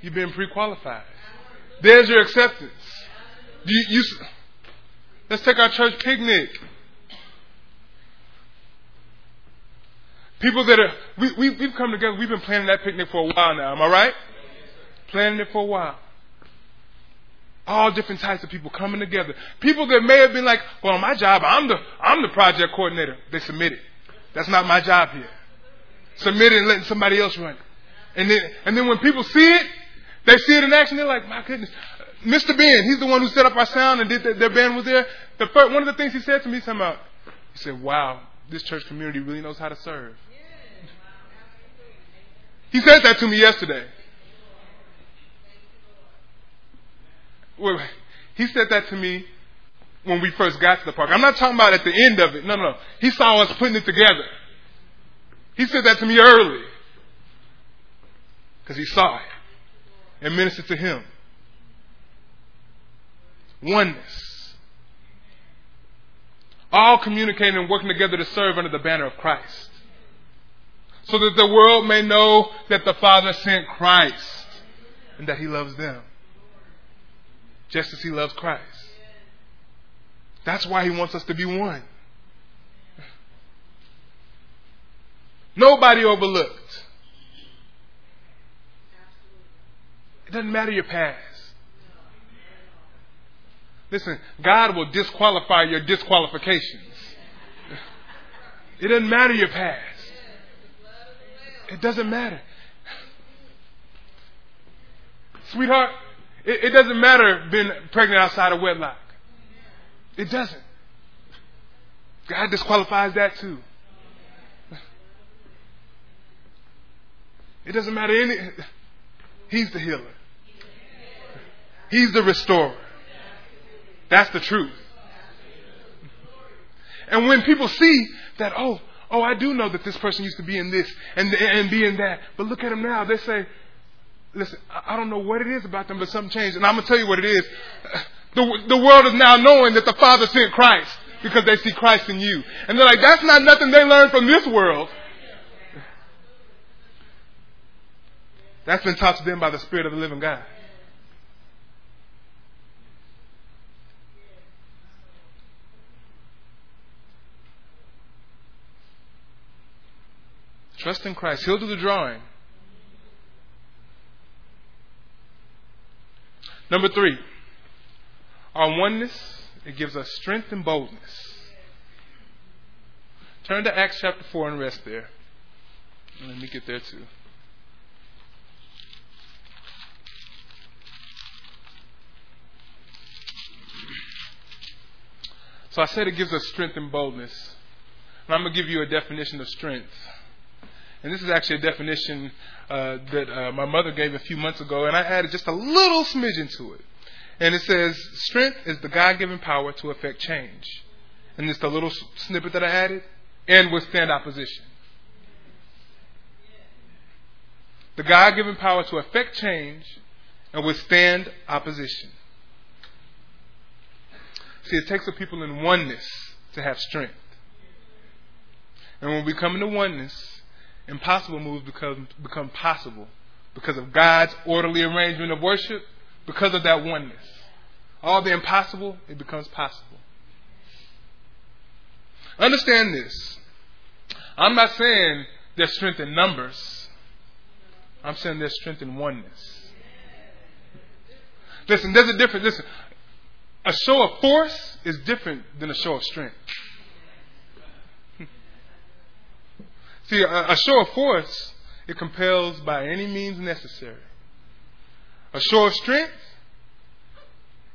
you've been pre-qualified. There's your acceptance. You, you, let's take our church picnic. People that are, we, we, we've come together, we've been planning that picnic for a while now, am I right? Planning it for a while. All different types of people coming together. People that may have been like, well, my job, I'm the, I'm the project coordinator. They submitted. That's not my job here. Submit it and letting somebody else run it. And then, and then when people see it, they see it in action, they're like, my goodness. Mr. Ben, he's the one who set up our sound and did that, their band was there. The first, one of the things he said to me, something about, he said, wow, this church community really knows how to serve. He said that to me yesterday. Wait. He said that to me when we first got to the park. I'm not talking about at the end of it. No, no, no. He saw us putting it together. He said that to me early. Because he saw it and ministered to him. Oneness. All communicating and working together to serve under the banner of Christ. So that the world may know that the Father sent Christ and that he loves them. Just as he loves Christ. That's why he wants us to be one. Nobody overlooked. It doesn't matter your past. Listen, God will disqualify your disqualifications. It doesn't matter your past. It doesn't matter. Sweetheart, it, it doesn't matter being pregnant outside of wedlock. It doesn't. God disqualifies that too. It doesn't matter any. He's the healer. He's the restorer. That's the truth. And when people see that, oh, oh, I do know that this person used to be in this and and be in that, but look at him now. They say, listen, I don't know what it is about them, but something changed, and I'm gonna tell you what it is. The, the world is now knowing that the Father sent Christ because they see Christ in you. And they're like, that's not nothing they learned from this world. That's been taught to them by the Spirit of the living God. Trust in Christ. He'll do the drawing. Number three. Our oneness, it gives us strength and boldness. Turn to Acts chapter 4 and rest there. Let me get there too. So I said it gives us strength and boldness. And I'm going to give you a definition of strength. And this is actually a definition uh, that uh, my mother gave a few months ago, and I added just a little smidgen to it. And it says, strength is the God given power to effect change. And it's the little snippet that I added, and withstand opposition. The God given power to effect change and withstand opposition. See, it takes a people in oneness to have strength. And when we come into oneness, impossible moves become, become possible because of God's orderly arrangement of worship, because of that oneness all the impossible, it becomes possible. Understand this. I'm not saying there's strength in numbers. I'm saying there's strength in oneness. Listen, there's a difference. Listen, a show of force is different than a show of strength. See, a, show of force, it compels by any means necessary. A show of strength,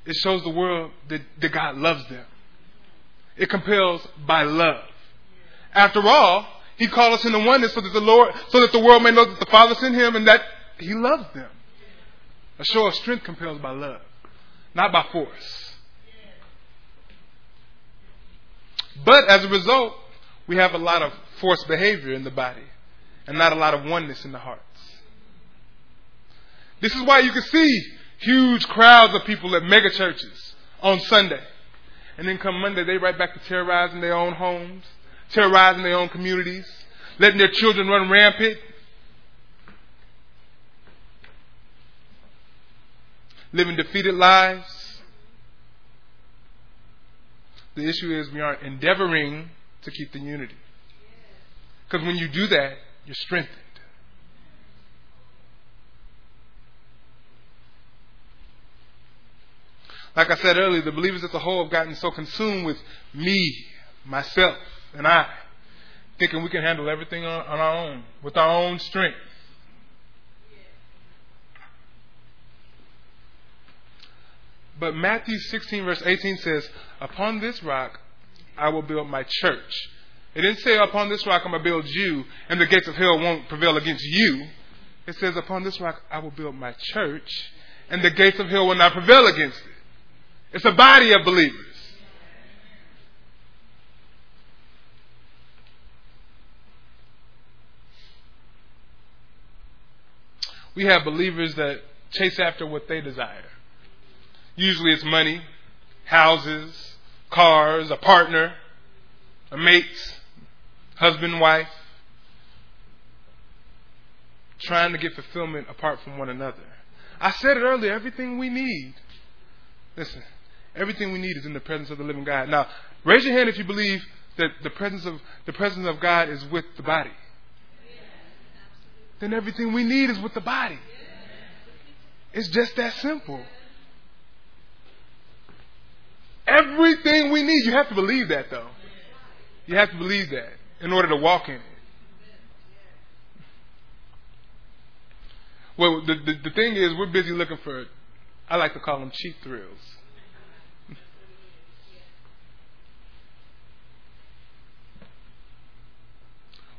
it shows the world that, that God loves them. It compels by love. After all, He called us into oneness so that the Lord, so that the world may know that the Father sent Him and that He loves them. A show of strength compels by love, not by force. But as a result, we have a lot of forced behavior in the body and not a lot of oneness in the hearts. This is why you can see huge crowds of people at mega churches on Sunday. And then come Monday, they right back to terrorizing their own homes, terrorizing their own communities, letting their children run rampant, living defeated lives. The issue is we aren't endeavoring to keep the unity. Because when you do that, you're strengthened. Like I said earlier, the believers as a whole have gotten so consumed with me, myself, and I, thinking we can handle everything on, on our own, with our own strength. But Matthew 16, verse 18 says, Upon this rock I will build my church. It didn't say, Upon this rock I'm going to build you, and the gates of hell won't prevail against you. It says, Upon this rock I will build my church, and the gates of hell will not prevail against it. It's a body of believers. We have believers that chase after what they desire. Usually it's money, houses, cars, a partner, a mate, husband, wife, trying to get fulfillment apart from one another. I said it earlier, everything we need, listen, everything we need is in the presence of the living God. Now, raise your hand if you believe that the presence of the presence of God is with the body. Then everything we need is with the body. It's just that simple. Everything we need. You have to believe that, though. You have to believe that in order to walk in it. Well, the, the, the thing is, we're busy looking for, I like to call them cheap thrills.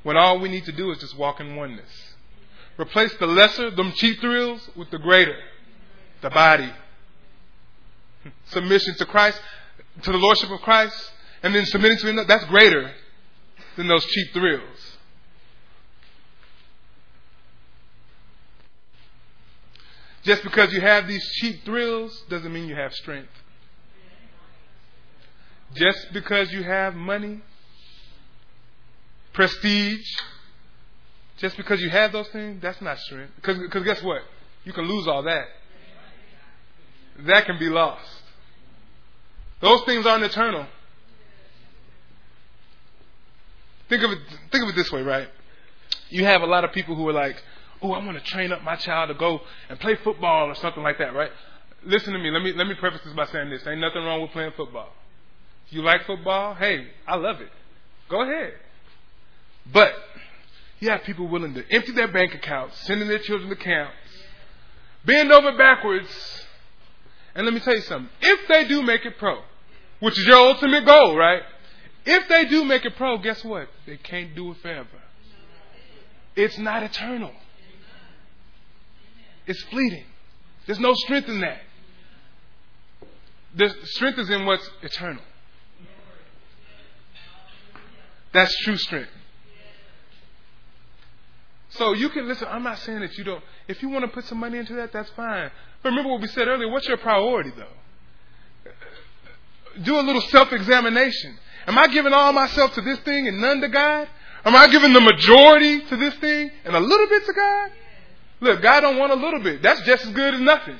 when all we need to do is just walk in oneness. Replace the lesser, them cheap thrills, with the greater, the body. Submission to Christ to the lordship of Christ and then submitting to Him, that's greater than those cheap thrills. Just because you have these cheap thrills doesn't mean you have strength. Just because you have money, prestige, just because you have those things, that's not strength. Because guess what? You can lose all that. That can be lost. Those things aren't eternal. Think of it, think of it this way, right? You have a lot of people who are like, oh, I want to train up my child to go and play football or something like that, right? Listen to me. Let me, let me preface this by saying this. Ain't nothing wrong with playing football. If you like football, hey, I love it. Go ahead. But you have people willing to empty their bank accounts, sending their children to camps, bend over backwards, and let me tell you something. If they do make it pro, which is your ultimate goal, right? If they do make it pro, guess what? They can't do it forever. It's not eternal. It's fleeting. There's no strength in that. The strength is in what's eternal. That's true strength. So you can listen. I'm not saying that you don't. If you want to put some money into that, that's fine. But remember what we said earlier. What's your priority, though? Do a little self-examination. Am I giving all myself to this thing and none to God? Am I giving the majority to this thing and a little bit to God? Look, God don't want a little bit. That's just as good as nothing.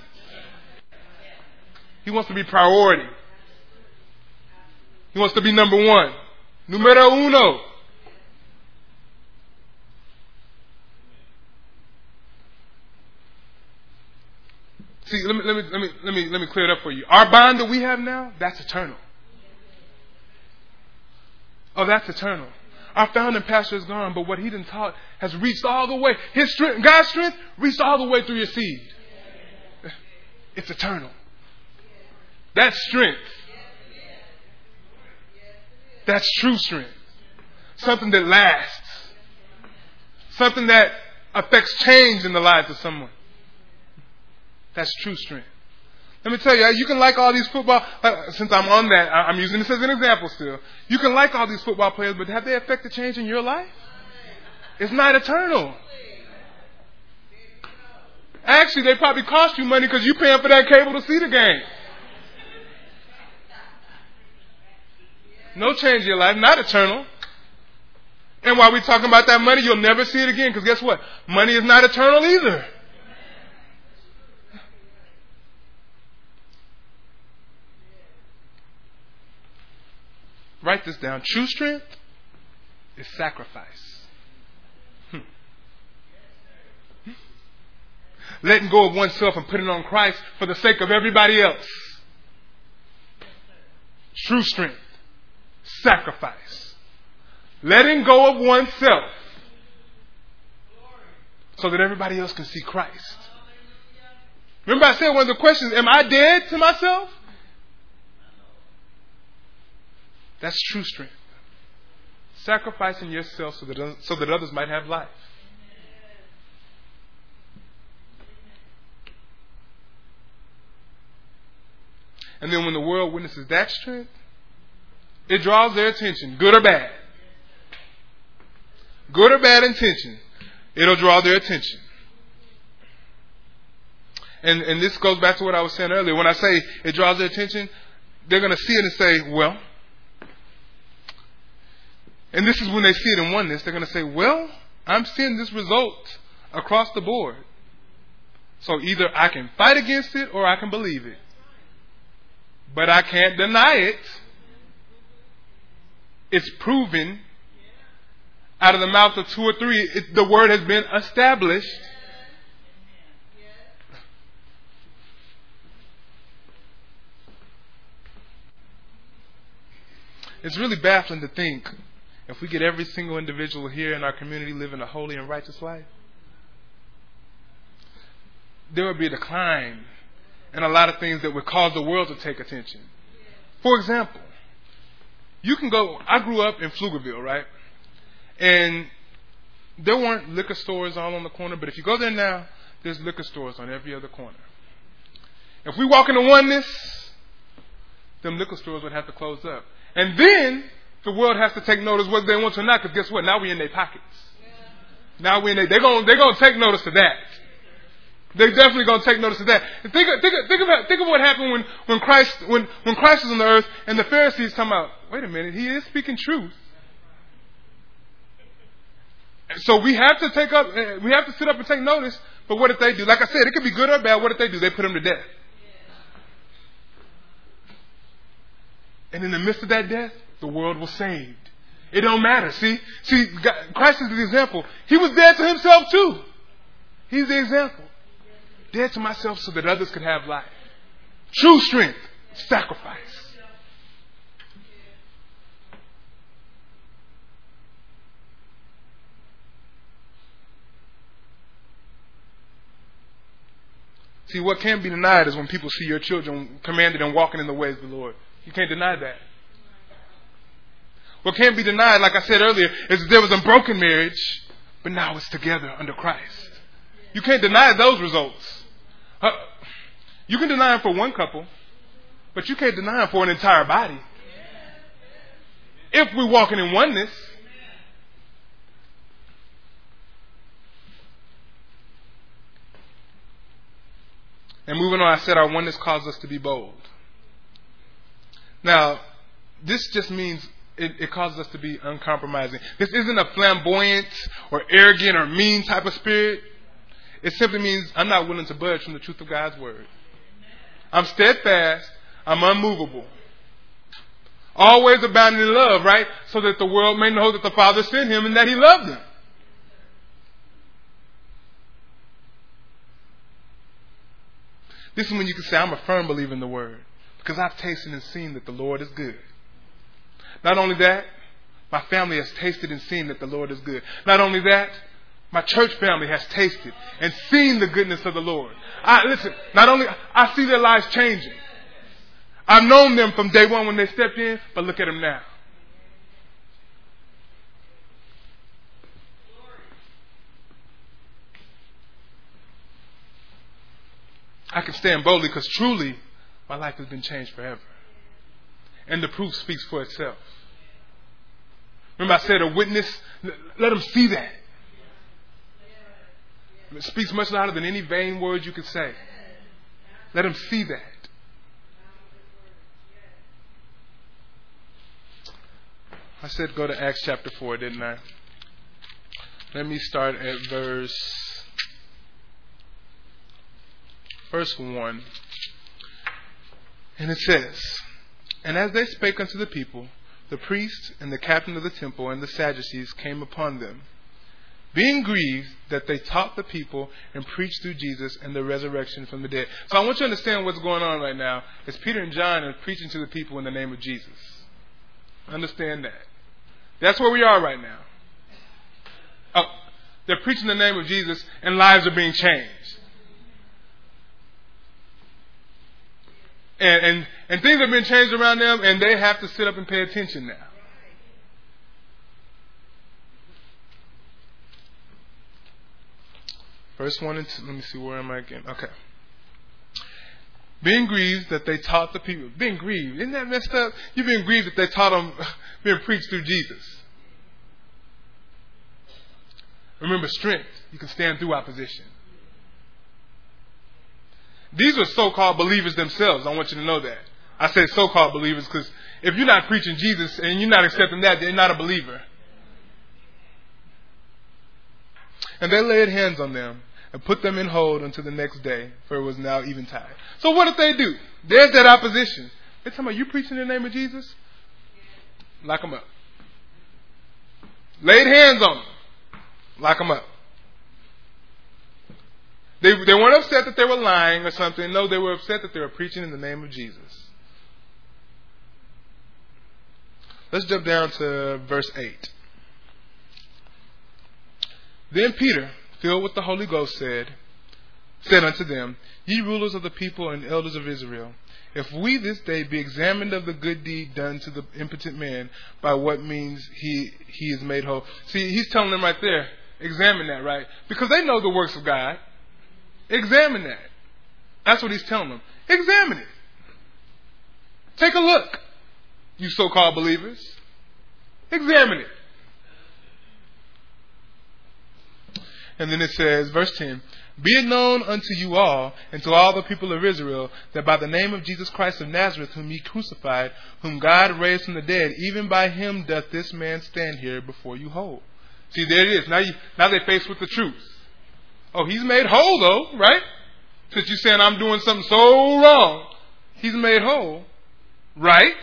He wants to be priority. He wants to be number one. Numero uno. See, let me, let me, let me, let me, let me clear it up for you. Our bond that we have now, that's eternal. Oh, that's eternal. Our founding pastor is gone, but what he didn't taught has reached all the way. His strength, God's strength, reached all the way through your seed. It's eternal. That's strength. That's true strength. Something that lasts. Something that affects change in the lives of someone. That's true strength. Let me tell you, you can like all these football, uh, since I'm on that, I'm using this as an example still. You can like all these football players, but have they affected change in your life? It's not eternal. Actually, they probably cost you money because you're paying for that cable to see the game. No change in your life, not eternal. And while we're talking about that money, you'll never see it again because guess what? Money is not eternal either. Write this down. True strength is sacrifice. Hmm. Letting go of oneself and putting on Christ for the sake of everybody else. True strength. Sacrifice. Letting go of oneself so that everybody else can see Christ. Remember I said one of the questions, am I dead to myself? That's true strength. Sacrificing yourself so that, so that others might have life. And then when the world witnesses that strength, it draws their attention, good or bad. Good or bad intention, it'll draw their attention. And, and this goes back to what I was saying earlier. When I say it draws their attention, they're going to see it and say, well, and this is when they see it in oneness, they're going to say, well, I'm seeing this result across the board. So either I can fight against it or I can believe it. But I can't deny it. It's proven out of the mouth of two or three. It, the word has been established. It's really baffling to think if we get every single individual here in our community living a holy and righteous life, there would be a decline in a lot of things that would cause the world to take attention. For example, you can go, I grew up in Pflugerville, right? And there weren't liquor stores all on the corner, but if you go there now, there's liquor stores on every other corner. If we walk into oneness, them liquor stores would have to close up. And then the world has to take notice whether they want to or not, because guess what? Now we're in their pockets. Now we're in their, they're going they're gonna take notice of that. They're definitely going to take notice of that. Think, think, think, about, think of what happened when, when, Christ, when, when Christ was on the earth and the Pharisees come out. Wait a minute, he is speaking truth. So we have to take up, eh, we have to sit up and take notice. But what did they do? Like I said, it could be good or bad. What did they do? They put him to death. And in the midst of that death, the world was saved. It don't matter. See, see, Christ is the example. He was dead to himself too. He's the example. Dead to myself so that others could have life. True strength, sacrifice. See, what can't be denied is when people see your children commanded and walking in the ways of the Lord. You can't deny that. What can't be denied, like I said earlier, is that there was a broken marriage, but now it's together under Christ. You can't deny those results. You can deny them for one couple, but you can't deny them for an entire body. If we're walking in oneness, And moving on, I said our oneness calls us to be bold. Now, this just means it, it causes us to be uncompromising. This isn't a flamboyant or arrogant or mean type of spirit. It simply means I'm not willing to budge from the truth of God's word. I'm steadfast. I'm unmovable. always abounding in love, right? So that the world may know that the Father sent him and that he loved them. This is when you can say, I'm a firm believer in the Word. Because I've tasted and seen that the Lord is good. Not only that, my family has tasted and seen that the Lord is good. Not only that, my church family has tasted and seen the goodness of the Lord. I listen, not only I see their lives changing. I've known them from day one when they stepped in, but look at them now. I can stand boldly because truly my life has been changed forever. And the proof speaks for itself. Remember, I said a witness, let them see that. It speaks much louder than any vain words you could say. Let them see that. I said go to Acts chapter 4, didn't I? Let me start at verse verse 1. And it says, And as they spake unto the people, the priests and the captain of the temple and the Sadducees came upon them, being grieved that they taught the people and preached through Jesus and the resurrection from the dead. So I want you to understand what's going on right now. Is Peter and John are preaching to the people in the name of Jesus. Understand that. That's where we are right now. Oh, they're preaching the name of Jesus and lives are being changed. And, and, and things have been changed around them, and they have to sit up and pay attention now. Verse 1 and 2. Let me see, where am I again? Okay. Being grieved that they taught the people. Being grieved. Isn't that messed up? You've been grieved that they taught them, being preached through Jesus. Remember, strength. You can stand through opposition. These are so called believers themselves. I want you to know that. I say so called believers because if you're not preaching Jesus and you're not accepting that, then you're not a believer. And they laid hands on them and put them in hold until the next day, for it was now eventide. So what did they do? There's that opposition. They're talking about you preaching the name of Jesus? Lock them up. Laid hands on them. Lock them up. They, they weren't upset that they were lying or something. No, they were upset that they were preaching in the name of Jesus. Let's jump down to verse 8. Then Peter, filled with the Holy Ghost, said, said unto them, Ye rulers of the people and elders of Israel, if we this day be examined of the good deed done to the impotent man, by what means he he is made whole. See, he's telling them right there, examine that, right? Because they know the works of God. Examine that. That's what he's telling them. Examine it. Take a look, you so called believers. Examine it. And then it says, verse 10 Be it known unto you all and to all the people of Israel that by the name of Jesus Christ of Nazareth, whom ye crucified, whom God raised from the dead, even by him doth this man stand here before you whole. See, there it is. Now, you, now they're faced with the truth. Oh, he's made whole though, right? Since you're saying I'm doing something so wrong, he's made whole, right?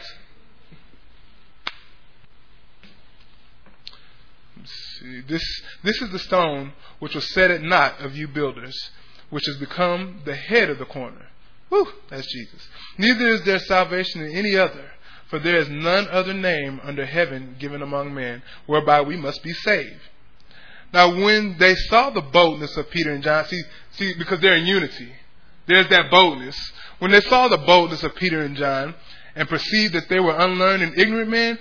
See, this this is the stone which was set at naught of you builders, which has become the head of the corner. Whew, that's Jesus. Neither is there salvation in any other, for there is none other name under heaven given among men whereby we must be saved. Now, when they saw the boldness of Peter and John, see, see, because they're in unity, there's that boldness. When they saw the boldness of Peter and John and perceived that they were unlearned and ignorant men,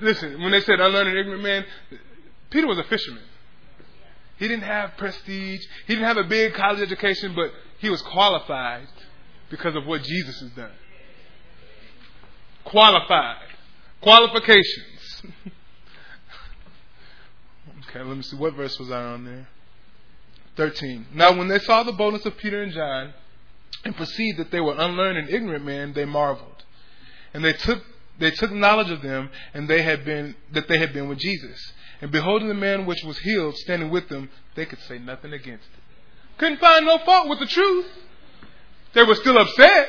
listen, when they said unlearned and ignorant men, Peter was a fisherman. He didn't have prestige. He didn't have a big college education, but he was qualified because of what Jesus has done. Qualified. Qualifications. Okay, let me see. What verse was I on there? 13. Now, when they saw the boldness of Peter and John and perceived that they were unlearned and ignorant men, they marveled. And they took, they took knowledge of them and they had been, that they had been with Jesus. And beholding the man which was healed standing with them, they could say nothing against it. Couldn't find no fault with the truth. They were still upset,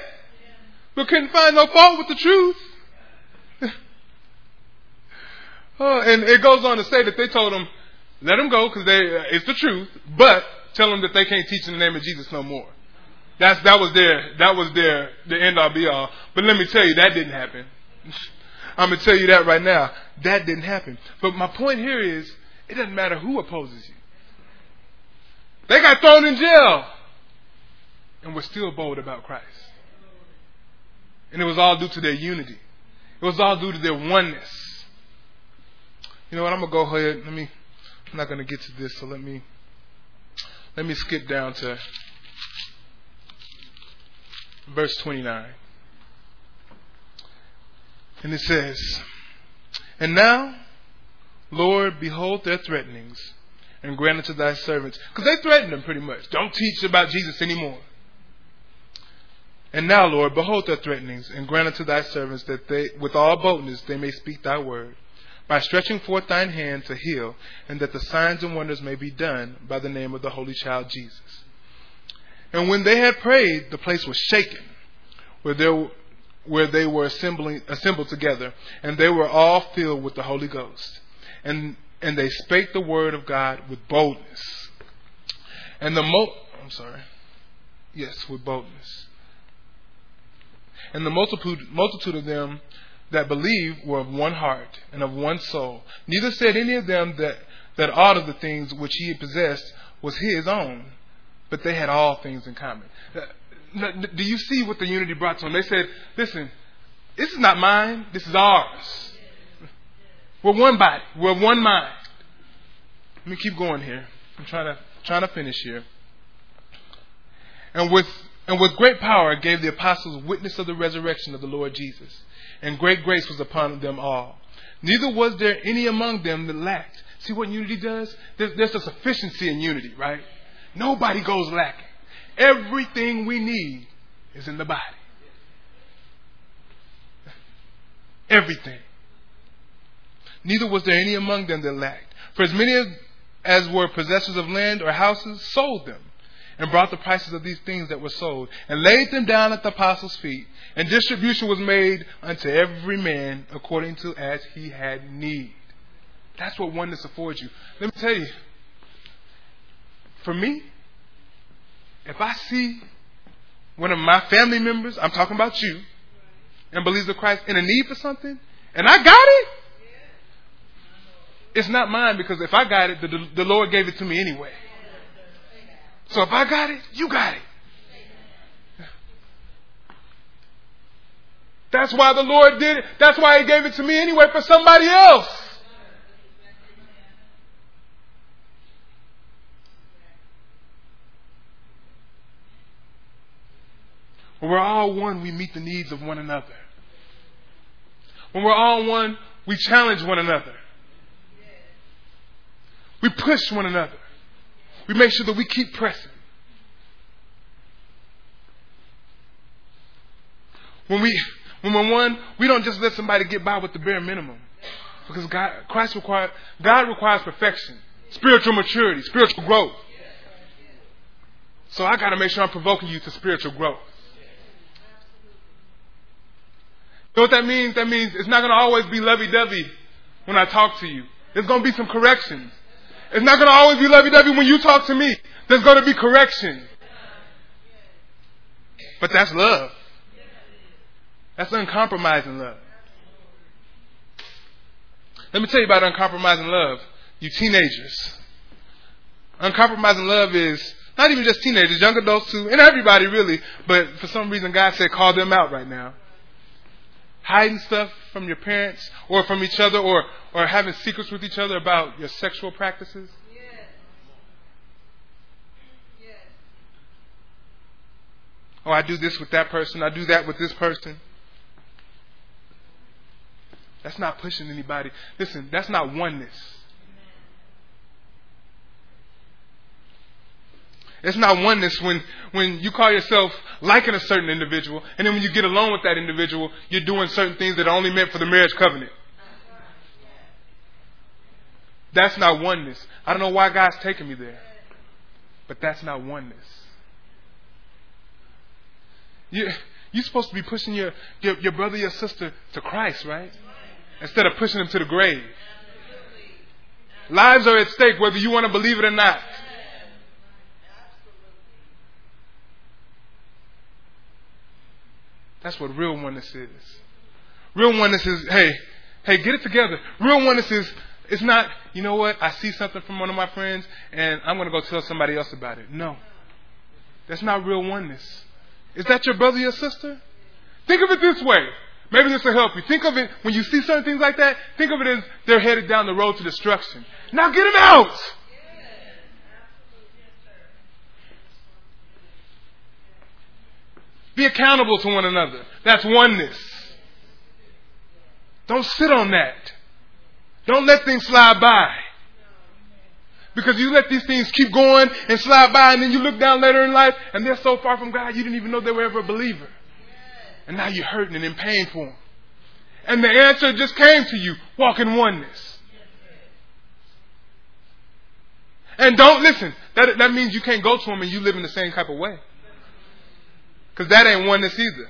but couldn't find no fault with the truth. oh, and it goes on to say that they told him, let them go because they uh, it's the truth, but tell them that they can't teach in the name of Jesus no more. That's that was their that was their the end all be all. But let me tell you, that didn't happen. I'm gonna tell you that right now. That didn't happen. But my point here is, it doesn't matter who opposes you. They got thrown in jail, and were still bold about Christ. And it was all due to their unity. It was all due to their oneness. You know what? I'm gonna go ahead. Let me. I'm not gonna get to this, so let me. Let me skip down to verse 29. And it says, And now, Lord, behold their threatenings, and grant unto thy servants. Because they threatened them pretty much. Don't teach about Jesus anymore. And now, Lord, behold their threatenings, and grant unto thy servants that they, with all boldness, they may speak thy word, by stretching forth thine hand to heal, and that the signs and wonders may be done by the name of the Holy Child Jesus. And when they had prayed, the place was shaken, where there where they were assembling, assembled together, and they were all filled with the Holy Ghost. And, and they spake the word of God with boldness. And the mo- I'm sorry. Yes, with boldness. And the multitude, multitude of them that believed were of one heart and of one soul. Neither said any of them that, that all of the things which he possessed was his own, but they had all things in common. Do you see what the unity brought to them? They said, listen, this is not mine, this is ours. We're one body, we're one mind. Let me keep going here. I'm trying to trying to finish here. And with and with great power gave the apostles witness of the resurrection of the Lord Jesus, and great grace was upon them all. Neither was there any among them that lacked. See what unity does? There's, a sufficiency in unity, right? Nobody goes lacking. Everything we need is in the body. Everything. Neither was there any among them that lacked. For as many as were possessors of land or houses sold them, and brought the prices of these things that were sold, and laid them down at the apostles' feet, and distribution was made unto every man according to as he had need. That's what oneness affords you. Let me tell you, for me, if I see one of my family members, I'm talking about you, and believes in Christ in a need for something, and I got it, it's not mine because if I got it, the, the Lord gave it to me anyway. So if I got it, you got it. That's why the Lord did it. That's why He gave it to me anyway for somebody else. When we're all one, we meet the needs of one another. When we're all one, we challenge one another. We push one another. We make sure that we keep pressing. When we when we're one, we don't just let somebody get by with the bare minimum. Because God Christ requires God requires perfection, spiritual maturity, spiritual growth. So I gotta make sure I'm provoking you to spiritual growth. You know what that means? That means it's not going to always be lovey dovey when I talk to you. There's going to be some corrections. It's not going to always be lovey dovey when you talk to me. There's going to be correction. But that's love. That's uncompromising love. Let me tell you about uncompromising love, you teenagers. Uncompromising love is not even just teenagers, young adults too, and everybody really, but for some reason God said call them out right now hiding stuff from your parents or from each other or, or having secrets with each other about your sexual practices? Yes. Yes. Oh, I do this with that person, I do that with this person. That's not pushing anybody. Listen, that's not oneness. It's not oneness when, when you call yourself liking a certain individual, and then when you get along with that individual, you're doing certain things that are only meant for the marriage covenant. That's not oneness. I don't know why God's taking me there, but that's not oneness. You, You're supposed to be pushing your, your, your brother, your sister to Christ, right? Instead of pushing them to the grave. Lives are at stake whether you want to believe it or not. That's what real oneness is. Real oneness is, hey, hey, get it together. Real oneness is, it's not, you know what, I see something from one of my friends and I'm going to go tell somebody else about it. No. That's not real oneness. Is that your brother, your sister? Think of it this way. Maybe this will help you. Think of it, when you see certain things like that, think of it as they're headed down the road to destruction. Now get them out! Be accountable to one another. That's oneness. Don't sit on that. Don't let things slide by. Because you let these things keep going and slide by, and then you look down later in life, and they're so far from God, you didn't even know they were ever a believer. And now you're hurting and in pain for them. And the answer just came to you walk in oneness. And don't listen. That, that means you can't go to them and you live in the same type of way. Because that ain't oneness either.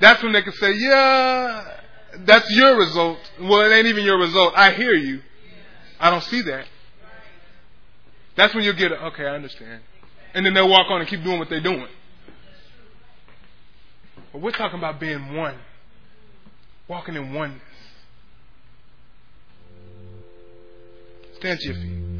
That's when they can say, yeah, that's your result. Well, it ain't even your result. I hear you. I don't see that. That's when you'll get, it, okay, I understand. And then they'll walk on and keep doing what they're doing. But we're talking about being one, walking in oneness. Stand to your feet.